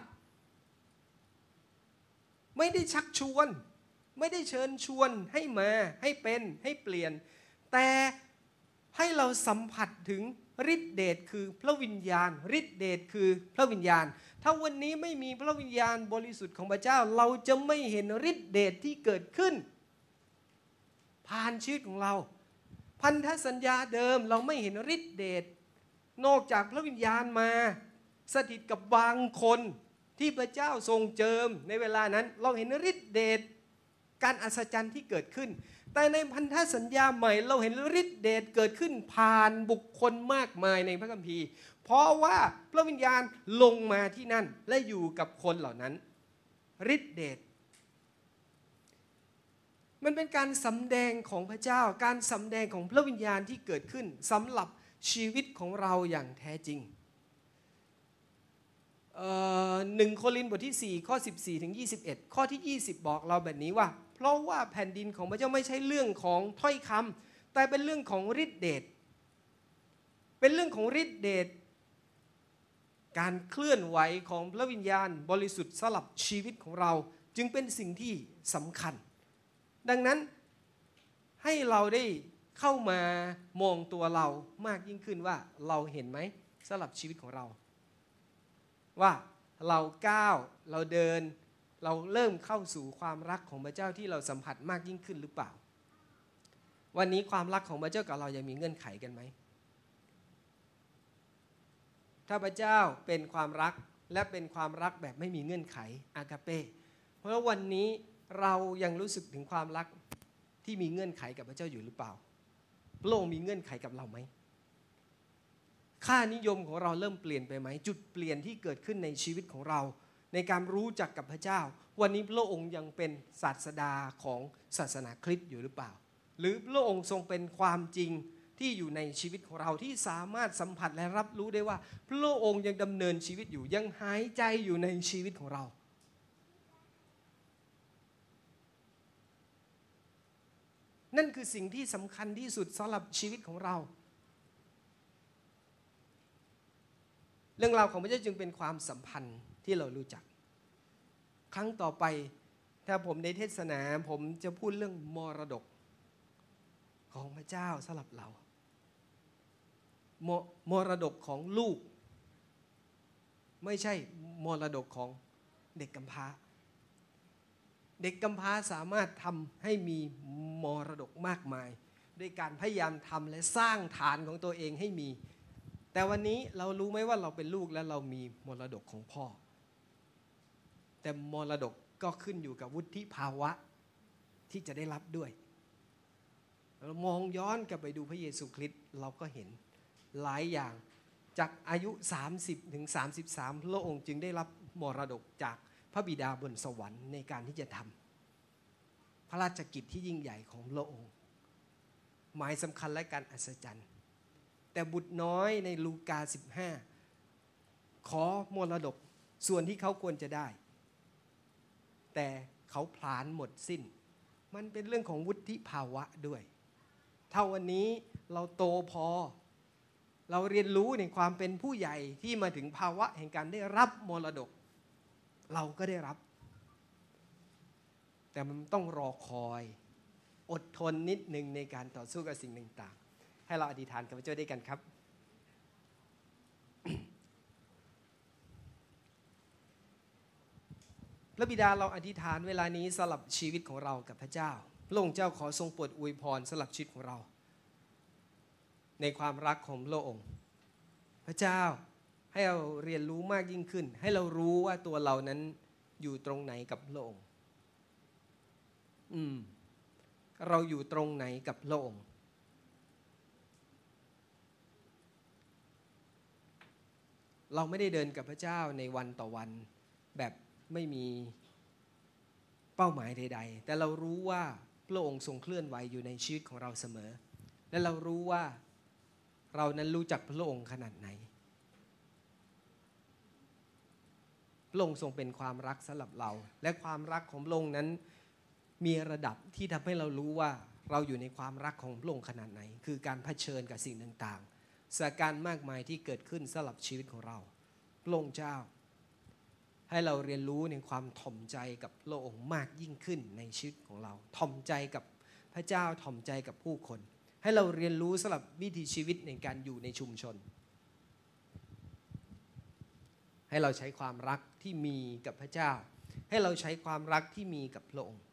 ไม่ได้ชักชวน ไม่ได้เชิญชวนให้มาให้เป็นให้เปลี่ยน แต่ให้เราสัมผัสถึงฤทธิเดชคือพระวิญญาณฤทธิเดชคือพระวิญญาณ ถ้าวันนี้ไม่มีพระวิญญาณบริสุทธิ์ของพระเจ้า เราจะไม่เห็นฤทธิเดชที่เกิดขึ้น ผ่านชีวิตของเรา พันธสัญญาเดิมเราไม่เห็นฤทธิเดชนอกจากพระวิญญาณมา สถิตกับบางคน ที่พระเจ้าทรงเจิมในเวลานั้นเราเห็นฤทธิเดชการอัศจรรย์ที่เกิดขึ้น แต่ในพันธสัญญาใหม่เราเห็นฤทธิเดชเกิดขึ้นผ่านบุคคลมากมายในพระคัมภีร์ เพราะว่าพระวิญญาณลงมาที่นั่นและอยู่กับคนเหล่านั้นฤทธิเดชมันเป็นการสำแดงของพระเจ้า การสำแดงของพระวิญญาณที่เกิดขึ้นสำหรับชีวิตของเราอย่างแท้จริง หนึ่งโครินบทที่ 4 ข้อ 14 ถึง 21 ข้อที่ 20 บอกเราแบบนี้ว่า เพราะว่าแผ่นดินของพระเจ้าไม่ใช่เรื่องของถ้อยคำแต่เป็นเรื่องของฤทธิเดชเป็นเรื่องของฤทธิเดชการเคลื่อนไหวของพระวิญญาณบริสุทธิ์สลับชีวิตของเรา จึงเป็นสิ่งที่สำคัญ ดังนั้นให้เราได้เข้ามามองตัวเรามากยิ่งขึ้นว่าเราเห็นไหมสลับชีวิตของเรา ว่าเราก้าวเราเดิน เราเริ่มเข้าสู่ความรักของพระเจ้าที่เราสัมผัสมากยิ่งขึ้นหรือเปล่า วันนี้ความรักของพระเจ้ากับเรายังมีเงื่อนไขกันไหมถ้าพระเจ้าเป็นความรักและเป็นความรักแบบไม่มีเงื่อนไขอากาเป้เพราะวันนี้เรายังรู้สึกถึงความรักที่มีเงื่อนไขกับพระเจ้าอยู่หรือเปล่าพระองค์มีเงื่อนไขกับเราไหม ค่านิยมของเราเริ่มเปลี่ยนไปไหม จุดเปลี่ยนที่เกิดขึ้นในชีวิตของเรา ในการรู้จักกับพระเจ้า วันนี้พระองค์ยังเป็นศาสดาของศาสนาคริสต์อยู่หรือเปล่า หรือพระองค์ทรงเป็นความจริงที่อยู่ในชีวิตของเราที่สามารถสัมผัสและรับรู้ได้ว่า พระองค์ยังดำเนินชีวิตอยู่ยังหายใจอยู่ในชีวิตของเรา นั่นคือสิ่งที่สำคัญที่สุดสำหรับชีวิตของเรา เรื่องราวของพระเจ้าจึงเป็นความสัมพันธ์ที่เรารู้จัก ครั้งต่อไปถ้าผมในเทศนาผมจะพูดเรื่องมรดกของพระเจ้าสำหรับเรามมรดกของลูก ไม่ใช่มรดกของเด็กกำพร้า เด็กกำพร้าสามารถทำให้มีมรดกมากมาย ด้วยการพยายามทำและสร้างฐานของตัวเองให้มี แต่วันนี้เรารู้ไหมว่าเราเป็นลูกและเรามีมรดกของพ่อ แต่มรดกก็ขึ้นอยู่กับวุฒิภาวะที่จะได้รับด้วย เรามองย้อนกลับไปดูพระเยซูคริสต์เราก็เห็นหลายอย่างจากอายุ 30 ถึง 33 พระองค์จึงได้รับมรดกจากพระบิดาบนสวรรค์ในการที่จะทำพระราชกิจที่ยิ่งใหญ่ของพระองค์ หมายสำคัญและการอัศจรรย์ แต่บุตรน้อยในลูกา 15 ขอมรดกส่วนที่เขาควรจะได้ แต่เขาผลาญหมดสิ้น มันเป็นเรื่องของวุฒิภาวะด้วยถ้าวันนี้เราโตพอ เราเรียนรู้ในความเป็นผู้ใหญ่ที่มาถึงภาวะแห่งการได้รับมรดก เราก็ได้รับ แต่มันต้องรอคอย อดทนนิดหนึ่งในการต่อสู้กับสิ่งต่าง ให้เราอธิษฐานกับพระเจ้าด้วยกันครับ พระบิดาเราอธิษฐานเวลานี้สลับชีวิตของเรากับพระเจ้าพระองค์เจ้าขอทรงโปรดอวยพรสลับชีวิตของเรา ในความรักของพระองค์ พระเจ้าให้เราเรียนรู้มากยิ่งขึ้น ให้เรารู้ว่าตัวเรานั้นอยู่ตรงไหนกับพระองค์ อืม เราอยู่ตรงไหนกับพระองค์ เราไม่ได้เดินกับพระเจ้าในวันต่อวัน แบบไม่มีเป้าหมายใด ๆ แต่เรารู้ว่าพระองค์ทรงเคลื่อนไหวอยู่ในชีวิตของเราเสมอ และเรารู้ว่าเรานั้นรู้จักพระองค์ขนาดไหน พระองค์ทรงเป็นความรักสำหรับเรา และความรักของพระองค์นั้นมีระดับที่ทำให้เรารู้ว่าเราอยู่ในความรักของพระองค์ขนาดไหน คือการเผชิญกับสิ่งต่างๆ สาการ์มากมายที่เกิดขึ้นสำหรับชีวิตของเราพระองค์เจ้า ให้เราเรียนรู้ในความถ่อมใจกับพระองค์มากยิ่งขึ้นในชีวิตของเราถ่อมใจกับพระเจ้าถ่อมใจกับผู้คน ให้เราเรียนรู้สำหรับวิถีชีวิตในการอยู่ในชุมชน ให้เราใช้ความรักที่มีกับพระเจ้า ให้เราใช้ความรักที่มีกับพระองค์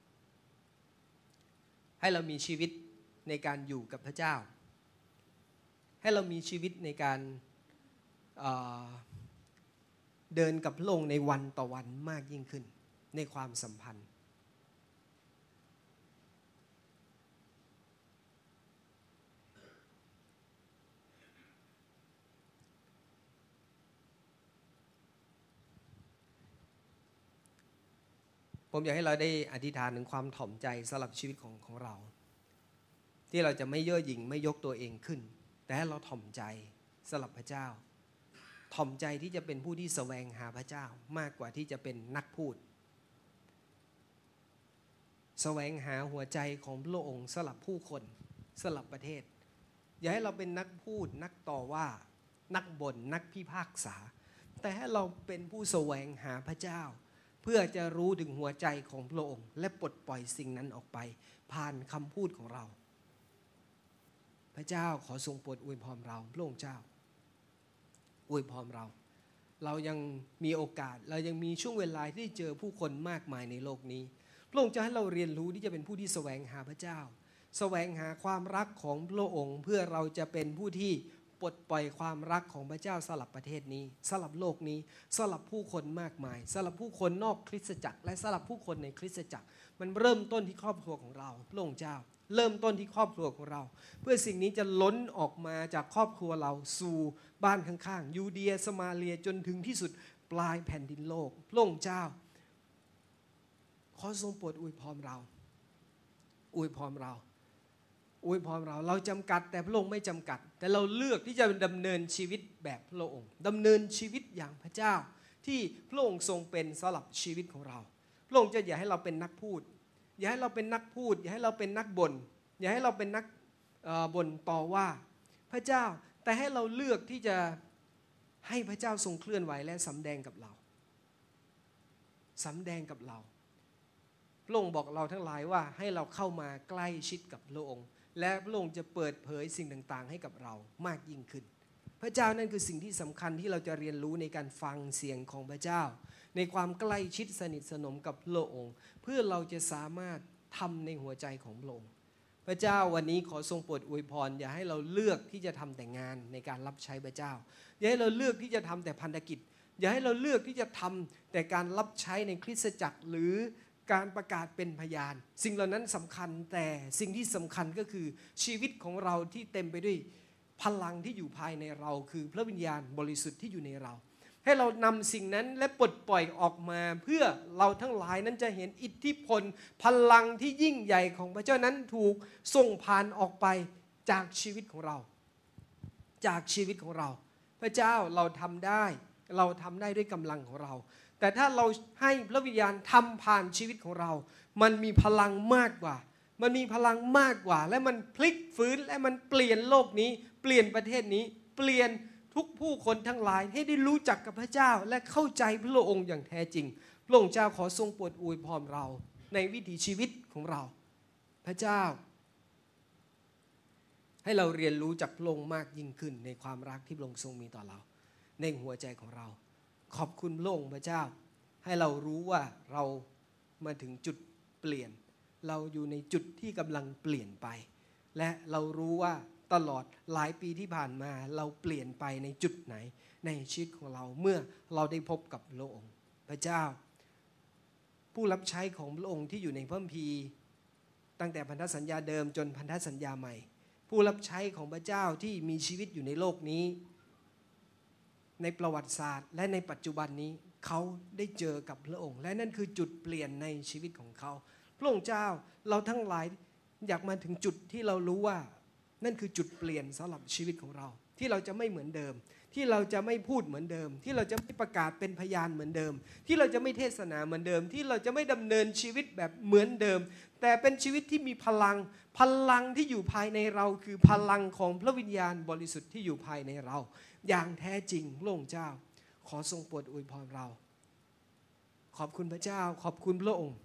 ให้เรามีชีวิตในการอยู่กับพระเจ้า ให้เรามีชีวิตในการเดินกับพระองค์ในวันต่อวันมากยิ่งขึ้นในความสัมพันธ์ ผมอยากให้เราได้อธิษฐานถึงความถ่อมใจสำหรับชีวิตของของเรา ที่เราจะไม่เย่อหยิ่งไม่ยกตัวเองขึ้น แต่ให้เราถ่อมใจสำหรับพระเจ้า ถ่อมใจที่จะเป็นผู้ที่แสวงหาพระเจ้ามากกว่าที่จะเป็นนักพูดแสวงหาหัวใจของพระองค์สลับผู้คนสลับประเทศ อย่าให้เราเป็นนักพูดนักต่อว่านักบน่นนักพิพากษา แต่ให้เราเป็นผู้แสวงหาพระเจ้า เพื่อจะรู้ถึงหัวใจของพระองค์ และปลดปล่อยสิ่งนั้นออกไป ผ่านคำพูดของเรา พระเจ้าขอทรงโปรดอวยพรเราพระองค์เจ้าอวยพรเรา เรายังมีโอกาส เรายังมีช่วงเวลาที่เจอผู้คนมากมายในโลกนี้ พระองค์จะให้เราเรียนรู้ที่จะเป็นผู้ที่แสวงหาพระเจ้า แสวงหาความรักของพระองค์ เพื่อเราจะเป็นผู้ที่ปลดปล่อยความรักของพระเจ้าสลับประเทศนี้ สลับโลกนี้สลับผู้คนมากมาย สลับผู้คนนอกคริสตจักร และสลับผู้คนในคริสตจักร มันเริ่มต้นที่ครอบครัวของเราพระองค์เจ้า เริ่มต้นที่ครอบครัวของเรา เพื่อสิ่งนี้จะล้นออกมาจากครอบครัวเราสู่บ้านข้างๆยูเดียสมาเลียจนถึงที่สุดปลายแผ่นดินโลกพระองค์เจ้า ขอทรงโปรดอวยพรเรา อวยพรเรา อวยพรเรา เราจำกัดแต่พระองค์ไม่จำกัด แต่เราเลือกที่จะดำเนินชีวิตแบบพระองค์ดำเนินชีวิตอย่างพระเจ้า ที่พระองค์ทรงเป็นสำหรับชีวิตของเรา พระองค์จะอย่าให้เราเป็นนักพูด อย่าให้เราเป็นนักพูด อย่าให้เราเป็นนักบน่นอย่าให้เราเป็นนักบ่นต่อว่า พระเจ้าแต่ให้เราเลือกที่จะให้พระเจ้าทรงเคลื่อนไหวและสำแดงกับเราสำแดงกับเราพระองค์บอกเราทั้งหลายว่าให้เราเข้ามาใกล้ชิดกับพระองค์ และพระองค์จะเปิดเผยสิ่งต่างๆ ให้กับเรามากยิ่งขึ้น พระเจ้านั่นคือสิ่งที่สำคัญที่เราจะเรียนรู้ในการฟังเสียงของพระเจ้า ในความใกล้ชิดสนิทสนมกับพระองค์ เพื่อเราจะสามารถทำในหัวใจของพระองค์พระเจ้าวันนี้ขอทรงโปรดอวยพร อย่าให้เราเลือกที่จะทำแต่งานในการรับใช้พระเจ้า อย่าให้เราเลือกที่จะทำแต่พันธกิจ อย่าให้เราเลือกที่จะทำแต่การรับใช้ในคริสตจักรหรือการประกาศเป็นพยาน สิ่งเหล่านั้นสำคัญแต่สิ่งที่สำคัญก็คือชีวิตของเราที่เต็มไปด้วยพลังที่อยู่ภายในเรา คือพระวิญญาณบริสุทธิ์ที่อยู่ในเรา ให้เรานำสิ่งนั้นและปลดปล่อยออกมา เพื่อเราทั้งหลายนั้นจะเห็นอิทธิพล พลังที่ยิ่งใหญ่ของพระเจ้านั้นถูกส่งผ่านออกไปจากชีวิตของเรา จากชีวิตของเรา พระเจ้าเราทำได้ เราทำได้ด้วยกำลังของเรา แต่ถ้าเราให้พระวิญญาณทำผ่านชีวิตของเรา มันมีพลังมากกว่า มันมีพลังมากกว่า และมันพลิกฟื้นและมันเปลี่ยนโลกนี้ เปลี่ยนประเทศนี้ เปลี่ยน ทุกผู้คนทั้งหลายให้ได้รู้จักกับพระเจ้าและเข้าใจพระองค์อย่างแท้จริง พระองค์เจ้าขอทรงโปรดอวยพรเรา ในวิถีชีวิตของเรา พระเจ้า ให้เราเรียนรู้จากพระองค์มากยิ่งขึ้น ในความรักที่พระองค์ทรงมีต่อเรา ในหัวใจของเรา ขอบคุณพระองค์พระเจ้า ให้เรารู้ว่าเรามาถึงจุดเปลี่ยน เราอยู่ในจุดที่กำลังเปลี่ยนไป และเรารู้ว่า ตลอดหลายปีที่ผ่านมาเราเปลี่ยนไปในจุดไหนในชีวิตของเราเมื่อเราได้พบกับพระองค์ พระเจ้า ผู้รับใช้ของพระองค์ที่อยู่ในพระคัมภีร์ตั้งแต่พันธสัญญาเดิมจนพันธสัญญาใหม่ ผู้รับใช้ของพระเจ้าที่มีชีวิตอยู่ในโลกนี้ ในประวัติศาสตร์ และในปัจจุบันนี้เขาได้เจอกับพระองค์ และนั่นคือจุดเปลี่ยนในชีวิตของเขา พระองค์เจ้าเราทั้งหลายอยากมาถึงจุดที่เรารู้ว่า นั่นคือจุดเปลี่ยนสำหรับชีวิตของเรา ที่เราจะไม่เหมือนเดิม ที่เราจะไม่พูดเหมือนเดิม ที่เราจะไม่ประกาศเป็นพยานเหมือนเดิม ที่เราจะไม่เทศนาเหมือนเดิม ที่เราจะไม่ดำเนินชีวิตแบบเหมือนเดิม แต่เป็นชีวิตที่มีพลัง พลังที่อยู่ภายในเราคือพลังของพระวิญญาณบริสุทธิ์ที่อยู่ภายในเรา อย่างแท้จริงพระองเจ้า ขอทรงโปรดอวยพรเรา ขอบคุณพระเจ้า ขอบคุณพระองค์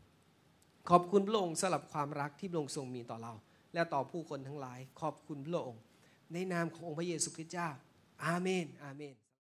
ขอบคุณพระองค์สำหรับความรักที่พระองค์ทรงมีต่อเรา และต่อผู้คนทั้งหลาย ขอบคุณพระองค์ ในนามขององค์พระเยซูคริสต์เจ้า อาเมน อาเมน